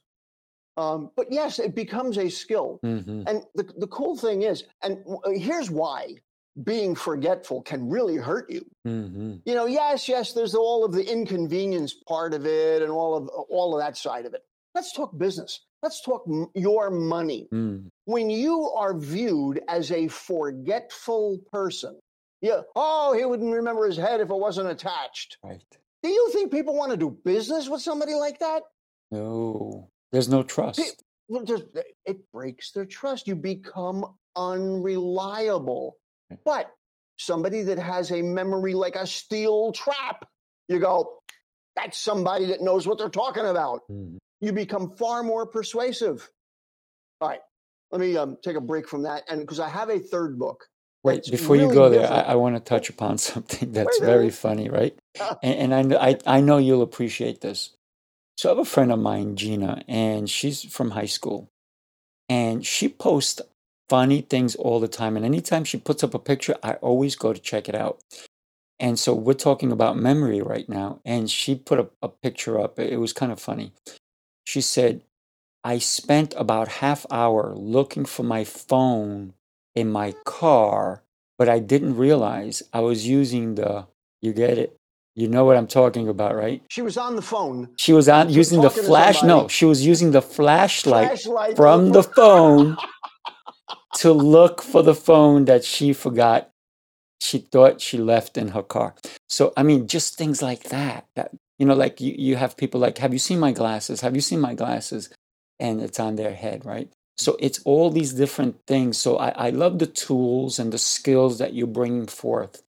Um, but yes, it becomes a skill. hmm And the, the cool thing is, and uh, here's why being forgetful can really hurt you. hmm You know, yes, yes, there's all of the inconvenience part of it and all of all of that side of it. Let's talk business. Let's talk m- your money. Mm. When you are viewed as a forgetful person, yeah, oh, he wouldn't remember his head if it wasn't attached. Right. Do you think people want to do business with somebody like that? No, there's no trust. Well, just, it breaks their trust. You become unreliable. Right. But somebody that has a memory like a steel trap, you go, that's somebody that knows what they're talking about. Mhm. You become far more persuasive. All right, let me um, take a break from that. And because I have a third book. Wait, before you really go there, I, different. I want to touch upon something that's Wait very funny, right? And, and I, I, I know you'll appreciate this. So I have a friend of mine, Gina, and she's from high school. And she posts funny things all the time. And anytime she puts up a picture, I always go to check it out. And so we're talking about memory right now. And she put a, a picture up. It was kind of funny. She said, I spent about half hour looking for my phone in my car, but I didn't realize I was using the, you get it? You know what I'm talking about, right? She was on the phone. She was on She was using the talking to flash. No, somebody. she was using the flashlight Flashlight from the phone. to look for the phone that she forgot she thought she left in her car. So I mean just things like that. That you know, like you, you have people like, have you seen my glasses? Have you seen my glasses? And it's on their head, right? So it's all these different things. So I, I love the tools and the skills that you're bringing forth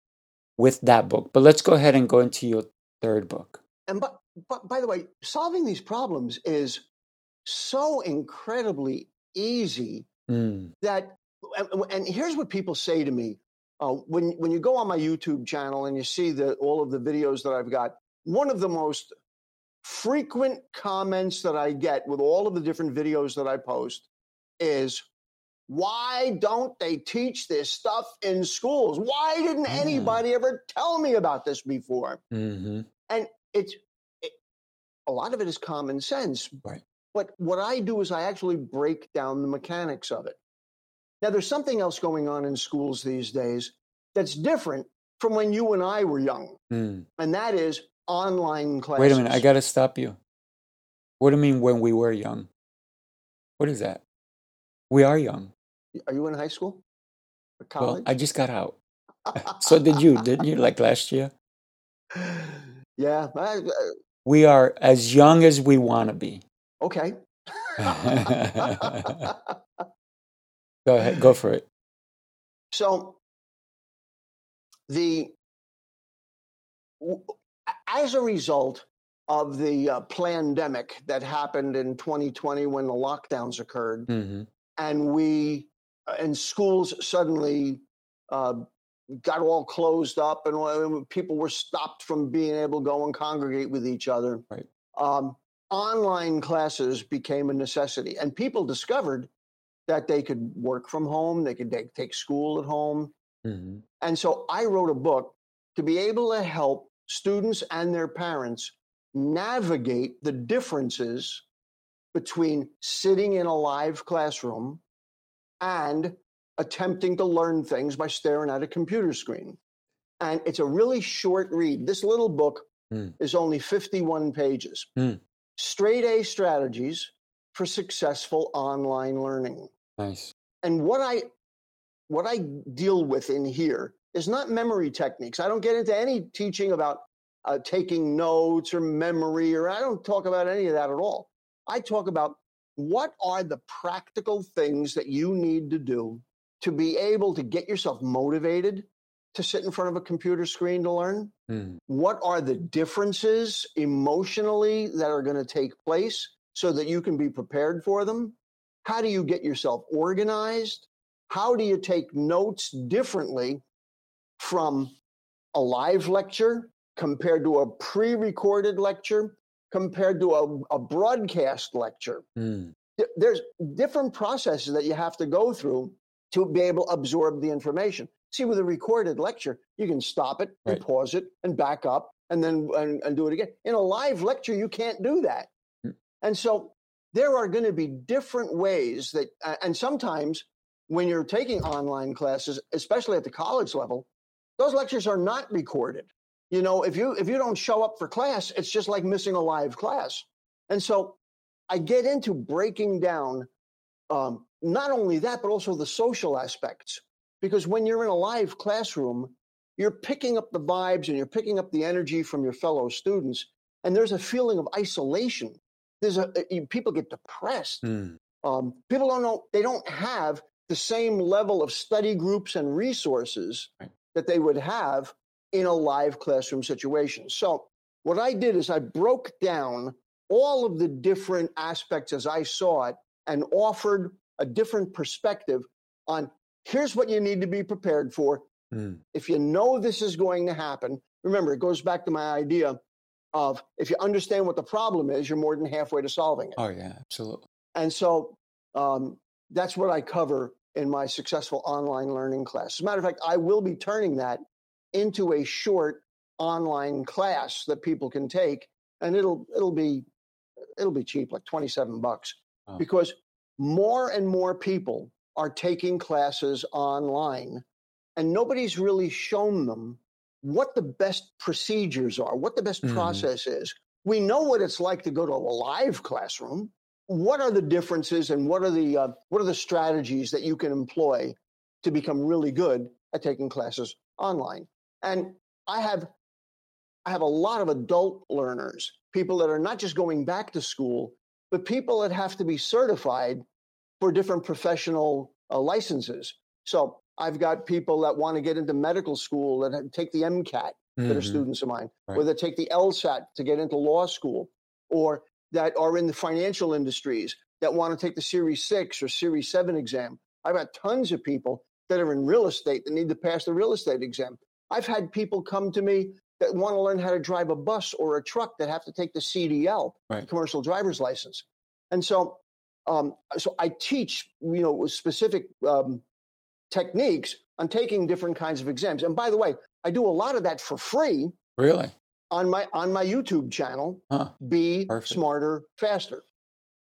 with that book. But let's go ahead and go into your third book. And but, but by the way, solving these problems is so incredibly easy Mm, that and, and here's what people say to me uh, when when you go on my YouTube channel and you see the all of the videos that I've got. One of the most frequent comments that I get with all of the different videos that I post is, "Why don't they teach this stuff in schools? Why didn't Ah. anybody ever tell me about this before?" hmm And it's it, a lot of it is common sense. Right. But what I do is I actually break down the mechanics of it. Now, there's something else going on in schools these days that's different from when you and I were young, Mm. and that is online classes. Wait a minute, I got to stop you. What do you mean when we were young? What is that? We are young. Are you in high school or Well, college? I just got out. So did you, didn't you, like last year? yeah. I- uh, We are as young as we want to be. okay. Go ahead, go for it. So the as a result of the uh, pandemic that happened in 2020 when the lockdowns occurred, hmm and we and schools suddenly uh, got all closed up, and uh, people were stopped from being able to go and congregate with each other. Right. Um, online classes became a necessity, and people discovered that they could work from home, they could take, take school at home, hmm and so I wrote a book to be able to help students and their parents navigate the differences between sitting in a live classroom and attempting to learn things by staring at a computer screen. And it's a really short read. This little book Hmm. is only 51 pages. Hmm. straight A strategies for successful online learning. Nice. And what I what I deal with in here is not memory techniques. I don't get into any teaching about uh, taking notes or memory, or I don't talk about any of that at all. I talk about what are the practical things that you need to do to be able to get yourself motivated to sit in front of a computer screen to learn? Mm. What are the differences emotionally that are going to take place so that you can be prepared for them? How do you get yourself organized? How do you take notes differently from a live lecture compared to a pre recorded lecture compared to a, a broadcast lecture? Mm. There's different processes that you have to go through to be able to absorb the information. See, with a recorded lecture, you can stop it and pause it and back up and then and, and do it again. In a live lecture, you can't do that. Mm. And so there are going to be different ways that, uh, and sometimes when you're taking online classes, especially at the college level, those lectures are not recorded. You know, if you if you don't show up for class, it's just like missing a live class. And so I get into breaking down um, not only that, but also the social aspects. Because when you're in a live classroom, you're picking up the vibes and you're picking up the energy from your fellow students, and there's a feeling of isolation. There's a you- people get depressed. Mm. Um, people don't know they don't have the same level of study groups and resources that they would have in a live classroom situation. So what I did is I broke down all of the different aspects as I saw it and offered a different perspective on here's what you need to be prepared for. Mm. If you know this is going to happen, remember, it goes back to my idea of if you understand what the problem is, you're more than halfway to solving it. Oh yeah, absolutely. And so um, that's what I cover in my successful online learning class. As a matter of fact, I will be turning that into a short online class that people can take, and it'll it'll be it'll be cheap, like twenty seven bucks, Wow. because more and more people are taking classes online, and nobody's really shown them what the best procedures are, what the best Mhm. process is. We know what it's like to go to a live classroom what are the differences and what are the uh, what are the strategies that you can employ to become really good at taking classes online and i have i have a lot of adult learners people that are not just going back to school but people that have to be certified for different professional uh, licenses so i've got people that want to get into medical school that take the mcat that are Mhm. students of mine, or Right. that take the LSAT to get into law school, or that are in the financial industries that want to take the Series 6 or Series 7 exam. I've got tons of people that are in real estate that need to pass the real estate exam. I've had people come to me that want to learn how to drive a bus or a truck that have to take the CDL, Right. commercial driver's license. And so, um, so I teach, you know, specific um, techniques on taking different kinds of exams. And by the way, I do a lot of that for free Really? on my on my YouTube channel. Huh. Be Perfect. smarter, faster.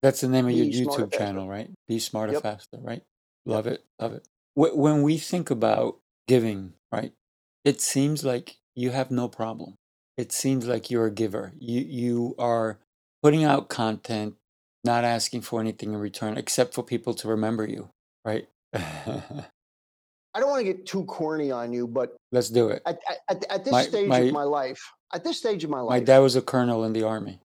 That's the name of your Be Smarter YouTube channel, right? Be smarter, Yep. faster, right? Love it, love it. When we think about giving, right? It seems like you have no problem. It seems like you're a giver. You you are putting out content, not asking for anything in return, except for people to remember you, right? I don't want to get too corny on you, but Let's do it. at, at, at this My- stage my- of my life, at this stage of my life, My dad was a colonel in the army.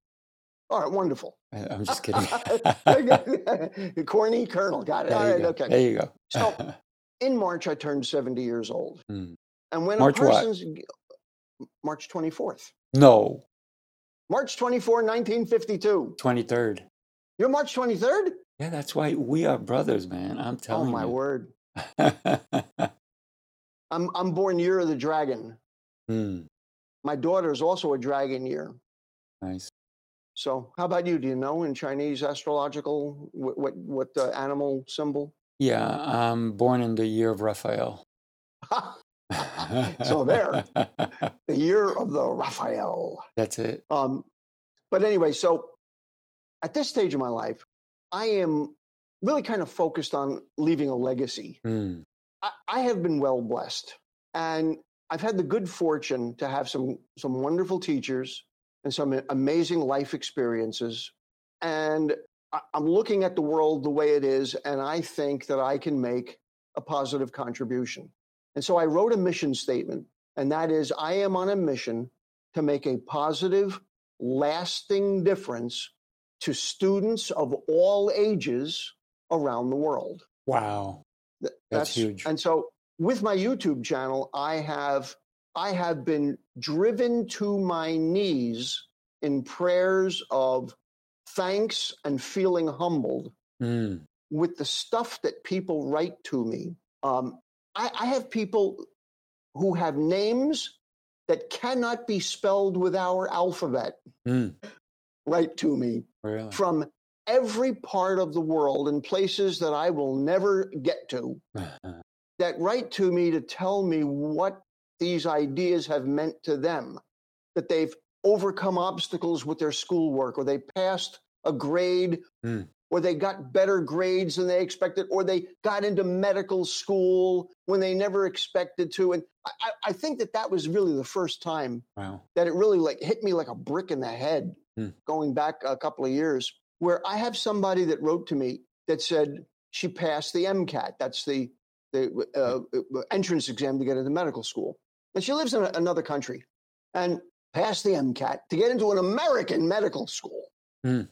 all right, wonderful. I'm just kidding. corny colonel, got it. There all go. okay. There you go. So- In March, I turned 70 years old. Hmm. And when March a what? March 24th, no, March 24, 1952. 23rd. You're March 23rd? Yeah, that's why we are brothers, man. I'm telling. Oh my you. word. I'm I'm born year of the dragon. Hmm, My daughter is also a dragon year. nice. So, how about you? Do you know in Chinese astrological what what, what the animal symbol? Yeah, I'm born in the year of Raphael. So there. the year of the Raphael. That's it. Um, but anyway, so at this stage of my life, I am really kind of focused on leaving a legacy. Hmm, I, I have been well blessed, and I've had the good fortune to have some some wonderful teachers and some amazing life experiences and I- I'm looking at the world the way it is, and I think that I can make a positive contribution. And so I wrote a mission statement, and that is I am on a mission to make a positive, lasting difference to students of all ages around the world. Wow. Th- That's huge. And so with my YouTube channel, I have I have been driven to my knees in prayers of thanks and feeling humbled Mm. with the stuff that people write to me. Um, I, I have people who have names that cannot be spelled with our alphabet Mm. write to me Really? from every part of the world in places that I will never get to that write to me to tell me what these ideas have meant to them, that they've overcome obstacles with their schoolwork, or they passed a grade, Hmm. Or they got better grades than they expected, or they got into medical school when they never expected to. And I, I- think that that was really the first time wow. that it really like hit me like a brick in the head Hmm. going back a couple of years where i have somebody that wrote to me that said she passed the mcat that's the the uh, entrance exam to get into medical school and she lives in a, another country and passed the mcat to get into an american medical school Hmm.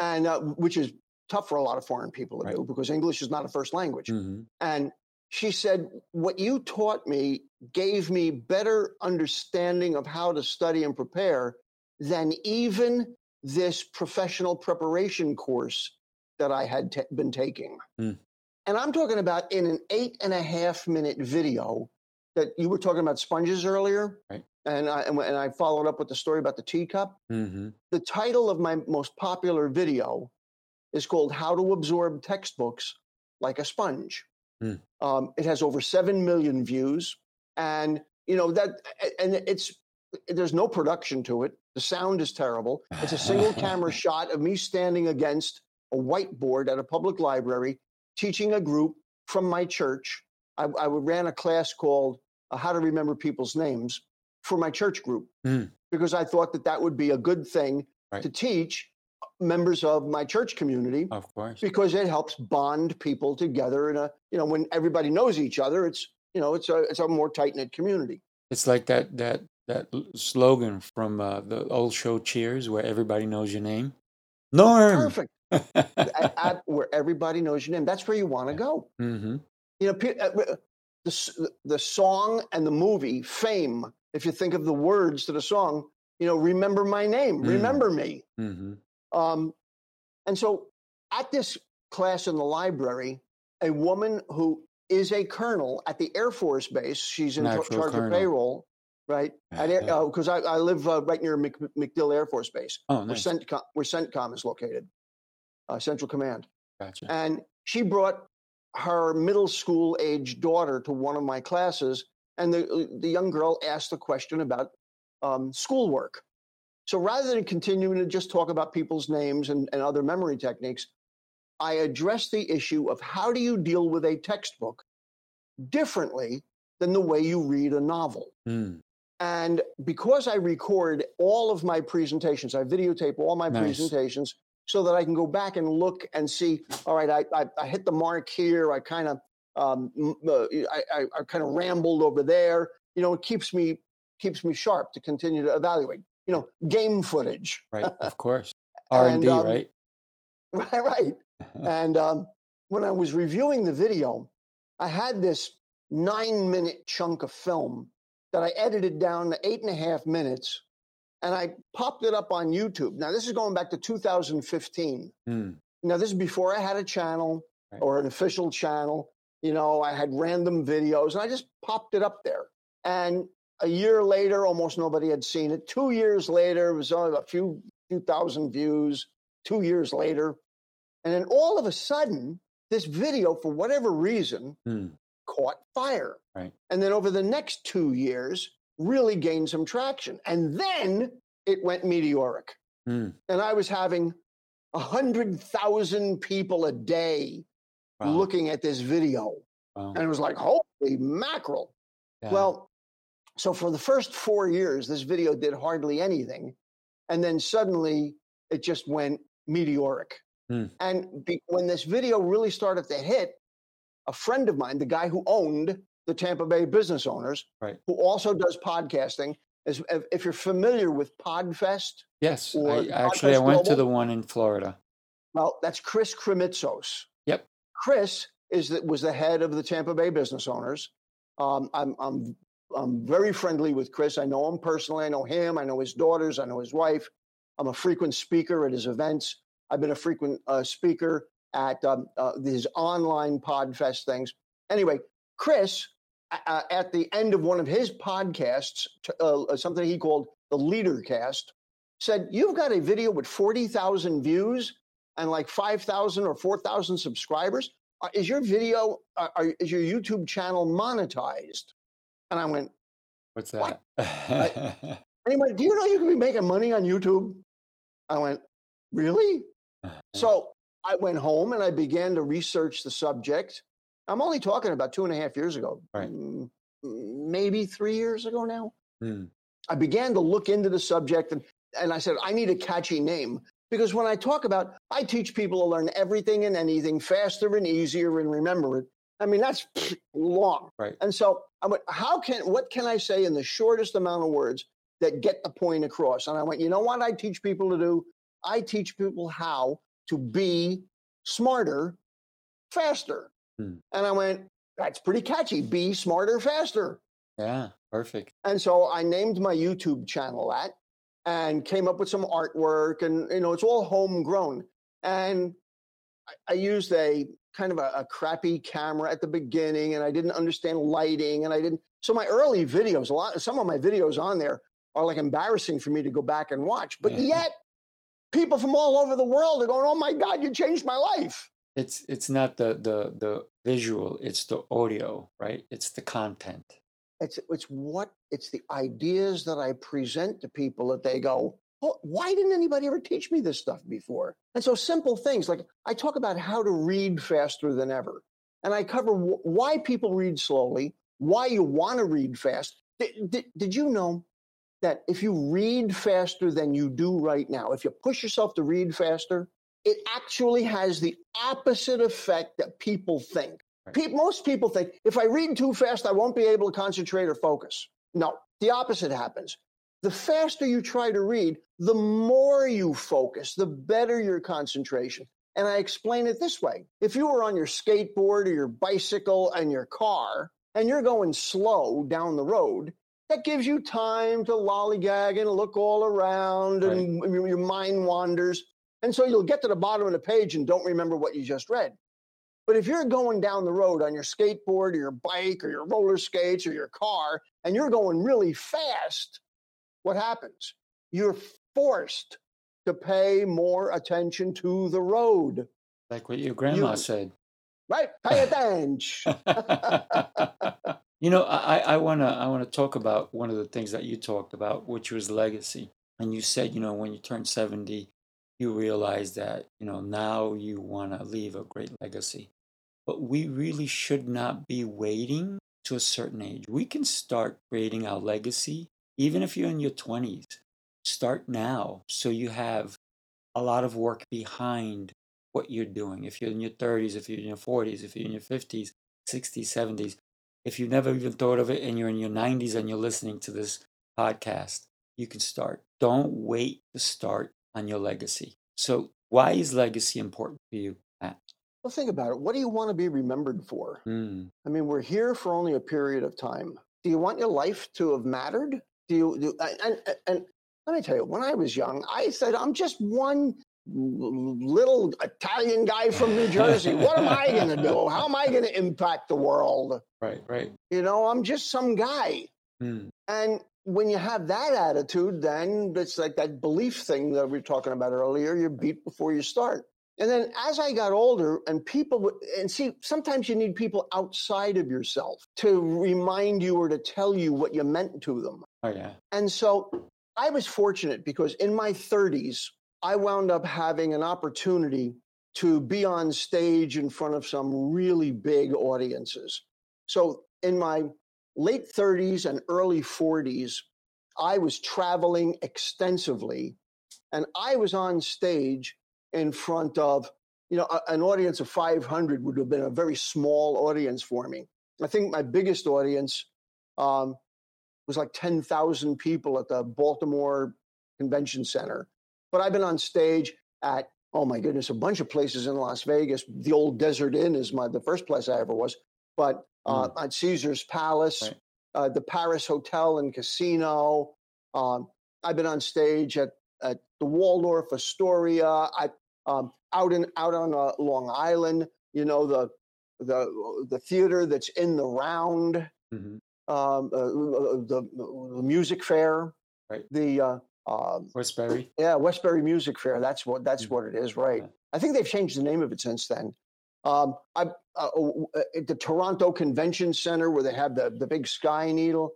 and uh, which is tough for a lot of foreign people to Right. do because english is not a first language hmm and she said, What you taught me gave me better understanding of how to study and prepare than even this professional preparation course that I had ta- been taking. Hmm. And I'm talking about in an eight and a half minute video that you were talking about sponges earlier. Right. And I, and I followed up with the story about the teacup. hmm The title of my most popular video is called How to Absorb Textbooks Like a Sponge. Hmm. Um, it has over 7 million views. And, you know, that, and it's, there's no production to it. The sound is terrible. It's a single camera shot of me standing against a whiteboard at a public library teaching a group from my church. I, I ran a class called uh, How to Remember People's Names for my church group Hmm. because I thought that that would be a good thing Right. to teach members of my church community Of course. because it helps bond people together in a you know when everybody knows each other it's you know it's a it's a more tight knit community It's like that that that slogan from uh, the old show Cheers, where everybody knows your name. Norm. perfect where everybody knows your name that's where you want to go hmm you know pe- uh, the the song and the movie fame if you think of the words to the song you know remember my name Mm. remember me hmm Um, and so at this class in the library, a woman who is a colonel at the Air Force Base, she's in Natural charge colonel. of payroll, right? Because I, I live uh, right near Mc, MacDill Air Force Base, Oh, where. CENTCOM, where CENTCOM is located, uh, Central Command. Gotcha. And she brought her middle school age daughter to one of my classes, and the, the young girl asked a question about um, schoolwork. So rather than continuing to just talk about people's names and, and other memory techniques, I address the issue of how do you deal with a textbook differently than the way you read a novel. Mm. And because I record all of my presentations, I videotape all my Nice. presentations so that I can go back and look and see, all right, I, I, I hit the mark here. I kind of, um, uh, I, I, I kind of rambled over there. You know, it keeps me, keeps me sharp to continue to evaluate, you know, game footage. Right. Of course. R and D. um, Right. Right, right. And um, when I was reviewing the video, I had this nine minute chunk of film that I edited down to eight and a half minutes and I popped it up on YouTube. Now, this is going back to 2015. Mm. Now, this is before I had a channel Right. or an official channel. You know, I had random videos and I just popped it up there. And a year later, almost nobody had seen it. Two years later, it was only a few, few thousand views. Two years later. And then all of a sudden, this video, for whatever reason, Mm. caught fire. Right. And then over the next two years, really gained some traction. And then it went meteoric. Mm. And I was having a hundred thousand people a day Wow. looking at this video. Wow. And it was like, holy mackerel. Yeah. Well, so for the first four years, this video did hardly anything. And then suddenly it just went meteoric. Hmm. And be, when this video really started to hit, a friend of mine, the guy who owned the Tampa Bay Business Owners, Right. who also does podcasting, is if, if you're familiar with Podfest, Yes. Or I, actually, I Podcast went to the one in Florida. well, that's Chris Krimitsos. Yep. Chris is the, was the head of the Tampa Bay Business Owners. Um, I'm, I'm, I'm very friendly with Chris. I know him personally. I know him. I know his daughters. I know his wife. I'm a frequent speaker at his events. I've been a frequent uh, speaker at um, uh, his online Podfest things. Anyway, Chris, uh, at the end of one of his podcasts, uh, something he called the Leader Cast, said, You've got a video with 40,000 views and like 5,000 or 4,000 subscribers. Uh, is your video, uh, is your YouTube channel monetized? And I went, What's What? that? Anyway, do you know you can be making money on YouTube? I went, Really? So I went home and I began to research the subject. I'm only talking about two and a half years ago, Right. Maybe three years ago now. Hmm. I began to look into the subject and, and I said, I need a catchy name. Because when I talk about, I teach people to learn everything and anything faster and easier and remember it. I mean, that's long. Right. And so I went, how can, what can I say in the shortest amount of words that get the point across? And I went, you know what I teach people to do? I teach people how to be smarter, faster. Hmm. And I went, that's pretty catchy. Be smarter, faster. Yeah. Perfect. And so I named my YouTube channel that and came up with some artwork and you know it's all homegrown. And I, I used a kind of a, a crappy camera at the beginning and I didn't understand lighting and I didn't so my early videos, a lot some of my videos on there are like embarrassing for me to go back and watch. But Yeah. yet people from all over the world are going, Oh my God, you changed my life. It's it's not the the the visual. It's the audio. Right. It's the content. It's it's what it's the ideas that I present to people that they go, oh, why didn't anybody ever teach me this stuff before? And so simple things like I talk about how to read faster than ever, and I cover wh- why people read slowly, why you want to read fast. Did, did, did you know that if you read faster than you do right now, if you push yourself to read faster, it actually has the opposite effect that people think. Right. Pe- most people think if I read too fast, I won't be able to concentrate or focus. No, the opposite happens. The faster you try to read, the more you focus, the better your concentration. And I explain it this way if you were on your skateboard or your bicycle and your car, and you're going slow down the road, that gives you time to lollygag and look all around, and your your mind wanders. And so you'll get to the bottom of the page and don't remember what you just read. But if you're going down the road on your skateboard or your bike or your roller skates or your car and you're going really fast, what happens? You're forced to pay more attention to the road, Like what your grandma You- said. right? Pay attention. you know, I, I wanna I wanna talk about one of the things that you talked about, which was legacy. And you said, you know, when you turn 70, you realize that, you know, now you wanna leave a great legacy. But we really should not be waiting to a certain age. We can start creating our legacy, even if you're in your 20s. Start now so you have a lot of work behind what you're doing. If you're in your 30s, if you're in your 40s, if you're in your 50s, 60s, 70s, if you've never even thought of it and you're in your 90s and you're listening to this podcast, you can start. Don't wait to start on your legacy. So, why is legacy important for you, Matt? well, think about it. What do you want to be remembered for? Mm, I mean, we're here for only a period of time. Do you want your life to have mattered? Do you? Do, and, and, and let me tell you, when I was young, I said, I'm just one little Italian guy from New Jersey. What am I going to do? How am I going to impact the world? right, right. You know, I'm just some guy. Mm, And when you have that attitude, then it's like that belief thing that we were talking about earlier. You're beat before you start. And then as I got older, and people would, and see, sometimes you need people outside of yourself to remind you or to tell you what you meant to them. oh, yeah. And so I was fortunate because in my 30s, I wound up having an opportunity to be on stage in front of some really big audiences. So in my late 30s and early 40s, I was traveling extensively and I was on stage in front of, you know, a- an audience of 500 would have been a very small audience for me. I think my biggest audience um, was like 10,000 people at the Baltimore Convention Center. But I've been on stage at, oh my goodness, a bunch of places in Las Vegas. The old Desert Inn is my the first place I ever was. But uh, at Caesar's Palace, Right. uh, the Paris Hotel and Casino. Um, I've been on stage at, at the Waldorf Astoria. I um, out in out on uh, Long Island. You know the the the theater that's in the round. Mhm. Um, uh, the, the music fair. Right. The uh, um, Westbury. yeah, Westbury Music Fair. That's what that's Mm. what it is, right? Yeah. I think they've changed the name of it since then. Um, I uh, uh, at the Toronto Convention Center where they have the the big Sky Needle,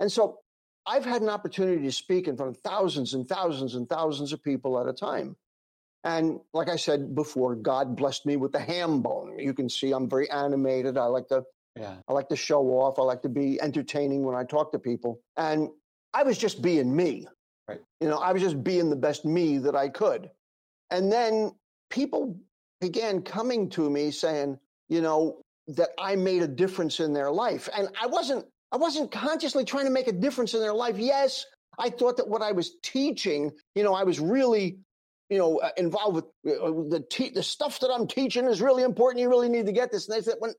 and so I've had an opportunity to speak in front of thousands and thousands and thousands of people at a time. And like I said before, God blessed me with the ham bone. You can see I'm very animated. I like to Yeah. I like to show off. I like to be entertaining when I talk to people. And I was just being me. Right. You know, I was just being the best me that I could. And then people began coming to me saying, you know, that I made a difference in their life. And I wasn't I wasn't consciously trying to make a difference in their life. Yes, I thought that what I was teaching, you know, I was really you know, uh, involved with uh, the te- the stuff that I'm teaching is really important. You really need to get this. And they said, when,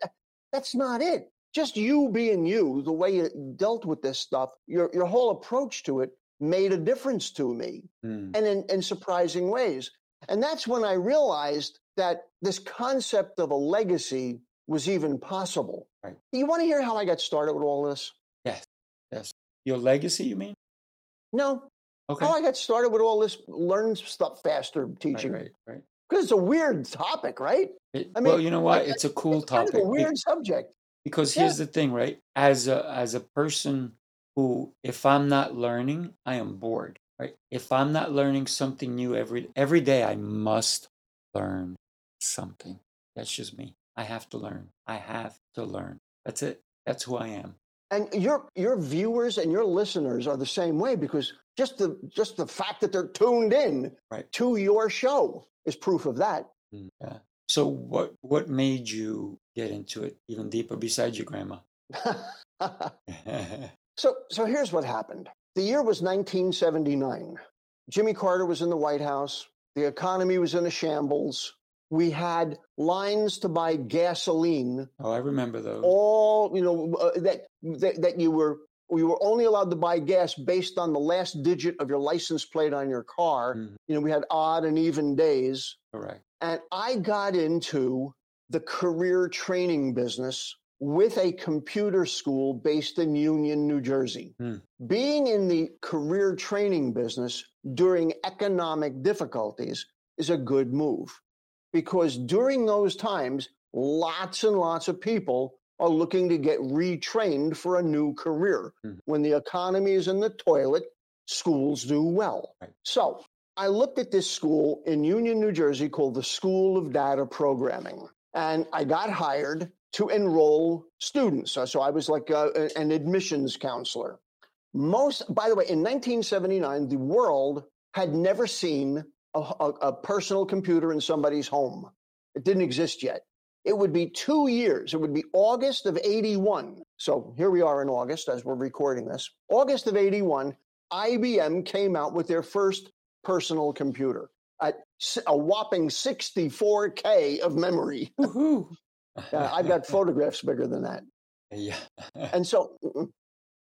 that's not it. Just you being you, the way you dealt with this stuff, your your whole approach to it made a difference to me, Mm. and in, in surprising ways. And that's when I realized that this concept of a legacy was even possible. Right. You want to hear how I got started with all this? Yes. Yes. Your legacy, you mean? No. Okay. How I got started with all this learn stuff faster teaching. right, right. Because it's a weird topic, right? It- I well, mean, you know like, what? It's a cool It's kind topic. of a weird subject. because Yeah. here's the thing, right? As a as a person who, if I'm not learning, I am bored. Right? If I'm not learning something new every every day, I must learn something. That's just me. I have to learn. I have to learn. That's it. That's who I am. And your your viewers and your listeners are the same way because just the just the fact that they're tuned in Right. to your show is proof of that. Mm, Yeah. So what what made you get into it even deeper besides your grandma? so so here's what happened. The year was 1979. Jimmy Carter was in the White House. The economy was in a shambles. We had lines to buy gasoline oh, I remember those. all you know uh, that, that that you were you were only allowed to buy gas based on the last digit of your license plate on your car. Mhm. You know, we had odd and even days, Correct. and I got into the career training business with a computer school based in Union, New Jersey. Hmm. Being in the career training business during economic difficulties is a good move because during those times, lots and lots of people are looking to get retrained for a new career. Mhm. When the economy is in the toilet, schools do well. Right. So I looked at this school in Union, New Jersey called the School of Data Programming, and I got hired to enroll students. So, so I was like uh, a- an admissions counselor. Most, by the way, in 1979, the world had never seen a, a, a personal computer in somebody's home. It didn't exist yet. It would be two years. It would be August of 81. So here we are in August as we're recording this. August of 81, IBM came out with their first personal computer at a whopping 64K of memory. Uh, I've got photographs bigger than that. yeah. And so,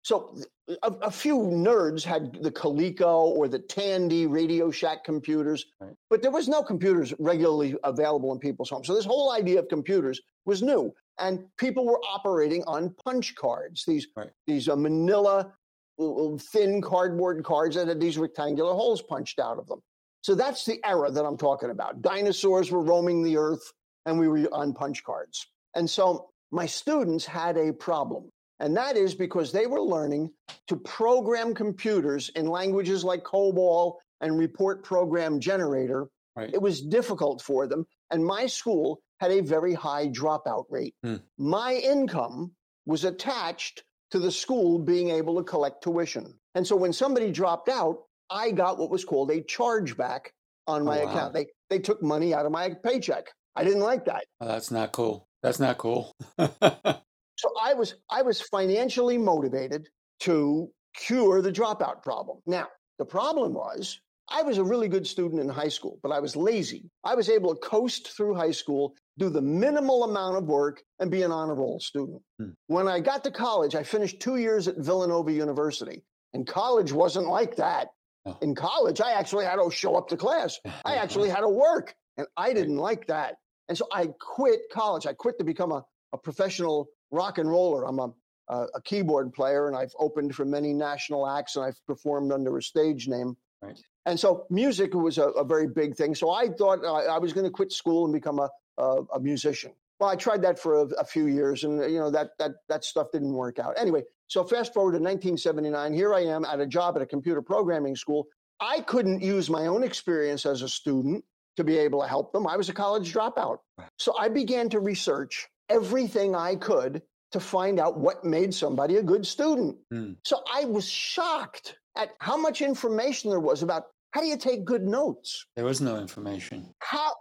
so a, a few nerds had the Coleco or the Tandy Radio Shack computers, Right. but there was no computers regularly available in people's homes. So this whole idea of computers was new, and people were operating on punch cards. These Right. these uh, Manila uh, thin cardboard cards that had these rectangular holes punched out of them. So that's the era that I'm talking about. Dinosaurs were roaming the earth, and we were on punch cards. And so my students had a problem. And that is because they were learning to program computers in languages like COBOL and report program generator. Right. It was difficult for them. And my school had a very high dropout rate. Hmm. My income was attached to the school being able to collect tuition. And so when somebody dropped out, I got what was called a chargeback on my Oh, wow. account. They they took money out of my paycheck. I didn't like that. Oh, that's not cool. That's not cool. So I was I was financially motivated to cure the dropout problem. Now, the problem was I was a really good student in high school, but I was lazy. I was able to coast through high school, do the minimal amount of work, and be an honor roll student. Hmm. When I got to college, I finished two years at Villanova University, and college wasn't like that. Oh. In college, I actually had to show up to class. I actually had to work, and I didn't like that. And so I quit college. I quit to become a, a professional rock and roller. I'm a, a, a keyboard player, and I've opened for many national acts, and I've performed under a stage name. Right. And so music was a, a very big thing. So I thought uh, I was going to quit school and become a, a, a musician. Well, I tried that for a, a few years, and you know that that that stuff didn't work out. Anyway, so fast forward to 1979. Here I am at a job at a computer programming school. I couldn't use my own experience as a student to be able to help them. I was a college dropout. So I began to research everything I could to find out what made somebody a good student. Hmm. So I was shocked at how much information there was about how do you take good notes? There was no information. How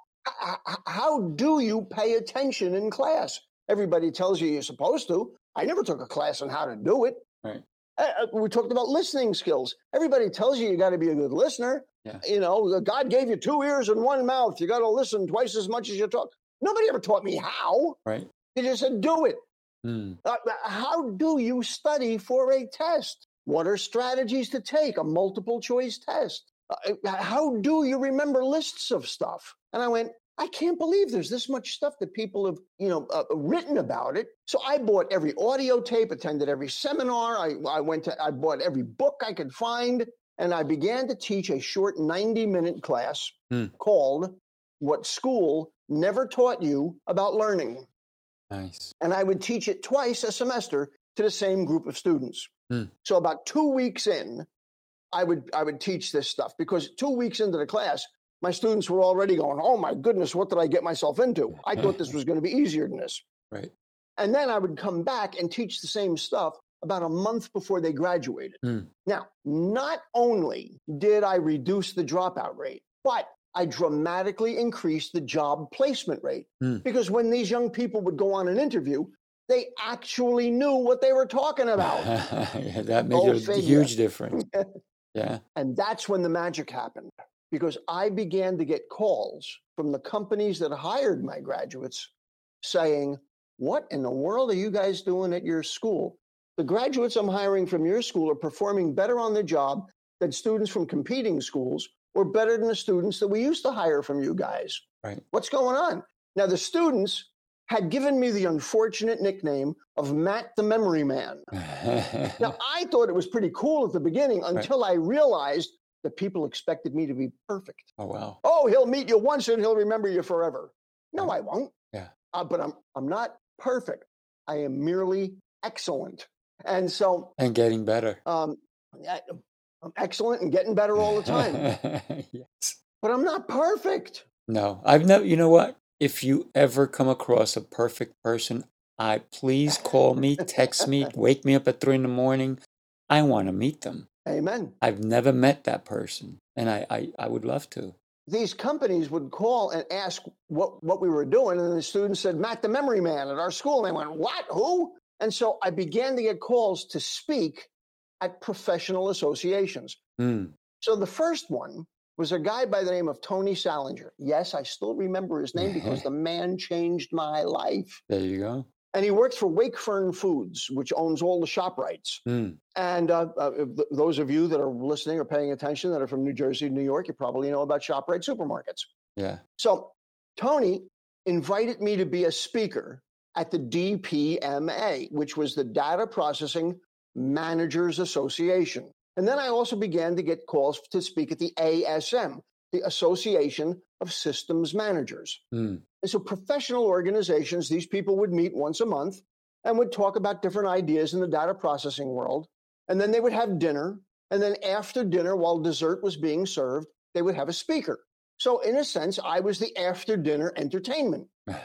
how do you pay attention in class? Everybody tells you you're supposed to. I never took a class on how to do it. Right. Uh, uh, we talked about listening skills. Everybody tells you you got to be a good listener. Yeah. You know, God gave you two ears and one mouth. You got to listen twice as much as you talk. Nobody ever taught me how. Right. They just said, do it. Hmm. Uh, how do you study for a test? What are strategies to take a multiple choice test? Uh, how do you remember lists of stuff? And I went, I can't believe there's this much stuff that people have, you know, uh, written about it. So I bought every audio tape, attended every seminar. I, I went to, I bought every book I could find, and I began to teach a short 90 minute class Hmm. called "What School Never Taught You About Learning." Nice. and I would teach it twice a semester to the same group of students. Hmm. So about two weeks in, I would I would teach this stuff because two weeks into the class, my students were already going, "Oh my goodness, what did I get myself into? I thought this was going to be easier than this." Right. And then I would come back and teach the same stuff about a month before they graduated. Hmm. Now, not only did I reduce the dropout rate, but I dramatically increased the job placement rate Hmm. because when these young people would go on an interview, they actually knew what they were talking about. yeah, that made Go a figure. huge difference. Yeah. and that's when the magic happened because I began to get calls from the companies that hired my graduates saying, What in the world are you guys doing at your school? The graduates I'm hiring from your school are performing better on the job than students from competing schools or better than the students that we used to hire from you guys. Right. What's going on? Now, the students had given me the unfortunate nickname of Matt the Memory Man. Now, I thought it was pretty cool at the beginning until I realized that people expected me to be perfect. oh wow. Oh, he'll meet you once and he'll remember you forever. No, Right. I won't. Yeah. Uh, but I'm I'm not perfect. I am merely excellent. And so And getting better. um, I, I'm excellent and getting better all the time. yes. but I'm not perfect. No, I've never. You know what? If you ever come across a perfect person, I please call me, text me, wake me up at three in the morning. I want to meet them. Amen. I've never met that person, and I, I, I would love to. These companies would call and ask what, what we were doing, and the students said, Matt the memory man at our school. And they went, What? Who? And so I began to get calls to speak at professional associations. Hmm. So the first one was a guy by the name of Tony Salinger. Yes, I still remember his name because the man changed my life. There you go. And he works for Wakefern Foods, which owns all the ShopRites. Hmm. And uh, uh, th- those of you that are listening or paying attention that are from New Jersey, New York, you probably know about ShopRite supermarkets. Yeah. So Tony invited me to be a speaker at the DPMA, which was the Data Processing Managers Association. And then I also began to get calls to speak at the ASM, the Association of Systems Managers. Hmm. And so professional organizations, these people would meet once a month and would talk about different ideas in the data processing world. And then they would have dinner. And then after dinner, while dessert was being served, they would have a speaker. So, in a sense, I was the after dinner entertainment.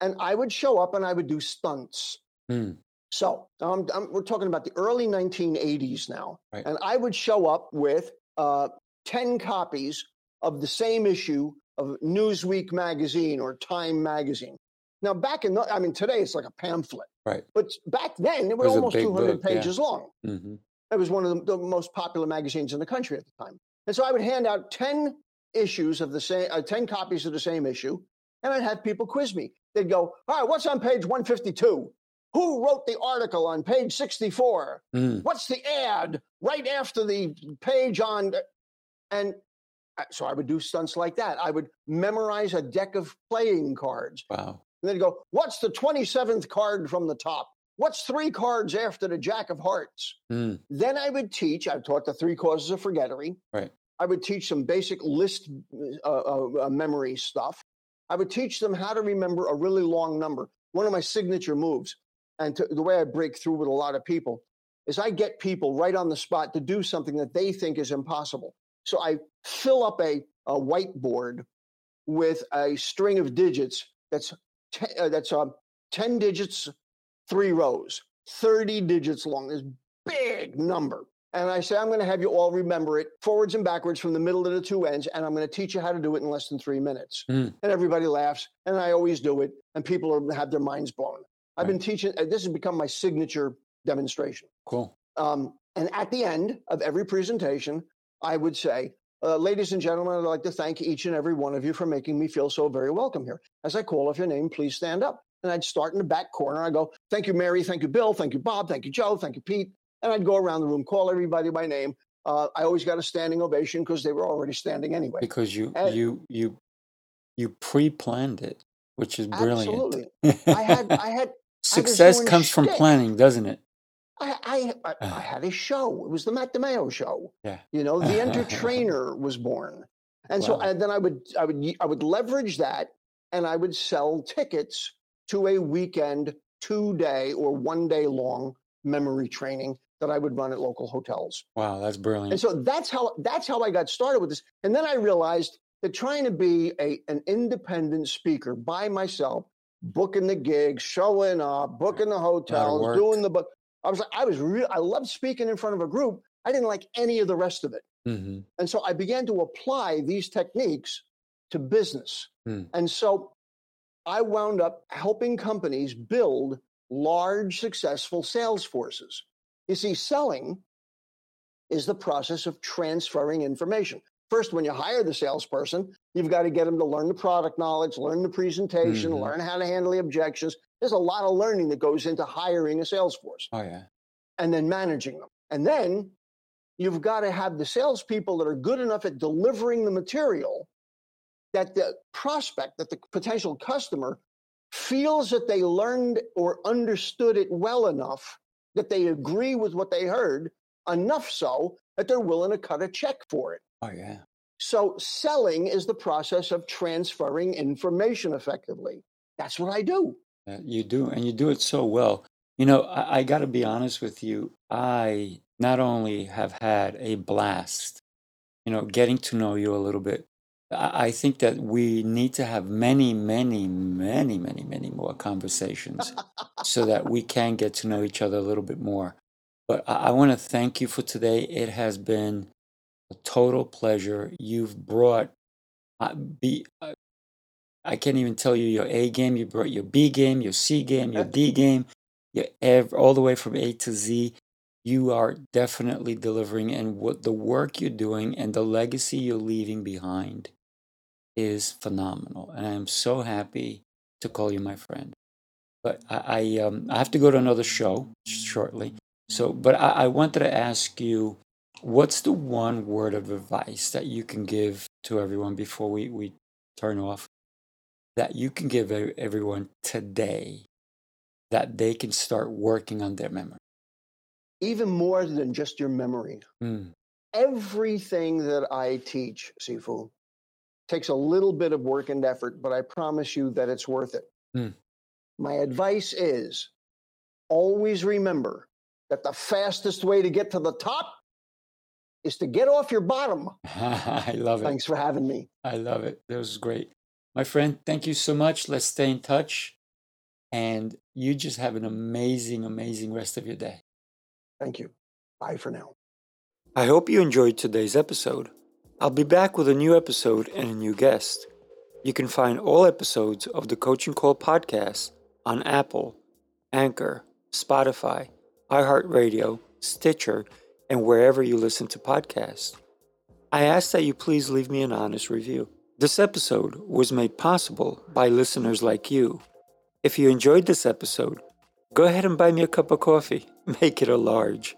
And I would show up and I would do stunts. Hmm. So, um, we're talking about the early 1980s now. Right. And I would show up with uh, 10 copies of the same issue of Newsweek magazine or Time magazine. Now, back in the, I mean, today it's like a pamphlet, Right. but back then it was, was almost 200 book, yeah. pages long. hmm It was one of the, the most popular magazines in the country at the time. And so I would hand out 10 issues of the same, uh, 10 copies of the same issue, and I'd have people quiz me. They'd go, All right, what's on page 152? Who wrote the article on page 64? Mm. What's the ad right after the page on? And so I would do stunts like that. I would memorize a deck of playing cards. Wow. And then go, What's the 27th card from the top? What's three cards after the Jack of Hearts? Mm. Then I would teach, I've taught the three causes of forgettery. Right. I would teach some basic list uh, uh, uh, memory stuff. I would teach them how to remember a really long number. One of my signature moves, and to, the way I break through with a lot of people, is I get people right on the spot to do something that they think is impossible. So I fill up a, a whiteboard with a string of digits that's te- uh, that's uh, 10 digits, three rows, 30 digits long, this big number. And I say, I'm going to have you all remember it forwards and backwards from the middle to the two ends, and I'm going to teach you how to do it in less than three minutes. Mm. And everybody laughs, and I always do it, and people are, have their minds blown. I've been teaching, uh, this has become my signature demonstration. Cool. Um, and at the end of every presentation, I would say, uh, ladies and gentlemen, I'd like to thank each and every one of you for making me feel so very welcome here. As I call off your name, please stand up. And I'd start in the back corner. I go, thank you, Mary. Thank you, Bill. Thank you, Bob. Thank you, Joe. Thank you, Pete. And I'd go around the room, call everybody by name. Uh, I always got a standing ovation because they were already standing anyway. Because you And- you you you pre-planned it, which is brilliant. Absolutely. I had, I had, Success comes from planning, doesn't it? I, I, I, I uh. had a show. It was the Matt DiMaio show. Yeah. You know, the Enter Trainer was born, and so and then I would I would I would leverage that, and I would sell tickets to a weekend, two day or one day long memory training that I would run at local hotels. Wow, that's brilliant. And so that's how that's how I got started with this. And then I realized that trying to be a an independent speaker by myself, booking the gigs, showing up, booking the hotels, doing the book. I was like, I was real. I loved speaking in front of a group. I didn't like any of the rest of it. hmm And so I began to apply these techniques to business. Hmm. And so I wound up helping companies build large, successful sales forces. You see, selling is the process of transferring information. First, when you hire the salesperson, you've got to get them to learn the product knowledge, learn the presentation, Mhm. learn how to handle the objections. There's a lot of learning that goes into hiring a sales force Oh yeah. and then managing them. And then you've got to have the salespeople that are good enough at delivering the material that the prospect, that the potential customer feels that they learned or understood it well enough that they agree with what they heard, enough so that they're willing to cut a check for it. Oh yeah. So selling is the process of transferring information effectively. That's what I do. Uh, you do, and you do it so well. You know, I, I got to be honest with you. I not only have had a blast, you know, getting to know you a little bit. I, I think that we need to have many, many, many, many, many more conversations so that we can get to know each other a little bit more. But I, I want to thank you for today. It has been a total pleasure. You've brought uh, be uh, I can't even tell you your A game. You brought your B game, your C game, your D game, your ev- all the way from A to Z. You are definitely delivering, and what the work you're doing and the legacy you're leaving behind is phenomenal. And I am so happy to call you my friend. But I, I, um, I have to go to another show shortly. So, but I, I wanted to ask you, what's the one word of advice that you can give to everyone before we, we turn off? That you can give everyone today that they can start working on their memory. Even more than just your memory. Mm, everything that I teach, Sifu, takes a little bit of work and effort, but I promise you that it's worth it. Hmm. My advice is always remember that the fastest way to get to the top is to get off your bottom. I love it. Thanks for having me. I love it. That was great. My friend, thank you so much. Let's stay in touch. And you just have an amazing, amazing rest of your day. Thank you. Bye for now. I hope you enjoyed today's episode. I'll be back with a new episode and a new guest. You can find all episodes of the Coaching Call podcast on Apple, Anchor, Spotify, iHeartRadio, Stitcher, and wherever you listen to podcasts. I ask that you please leave me an honest review. This episode was made possible by listeners like you. If you enjoyed this episode, go ahead and buy me a cup of coffee. Make it a large.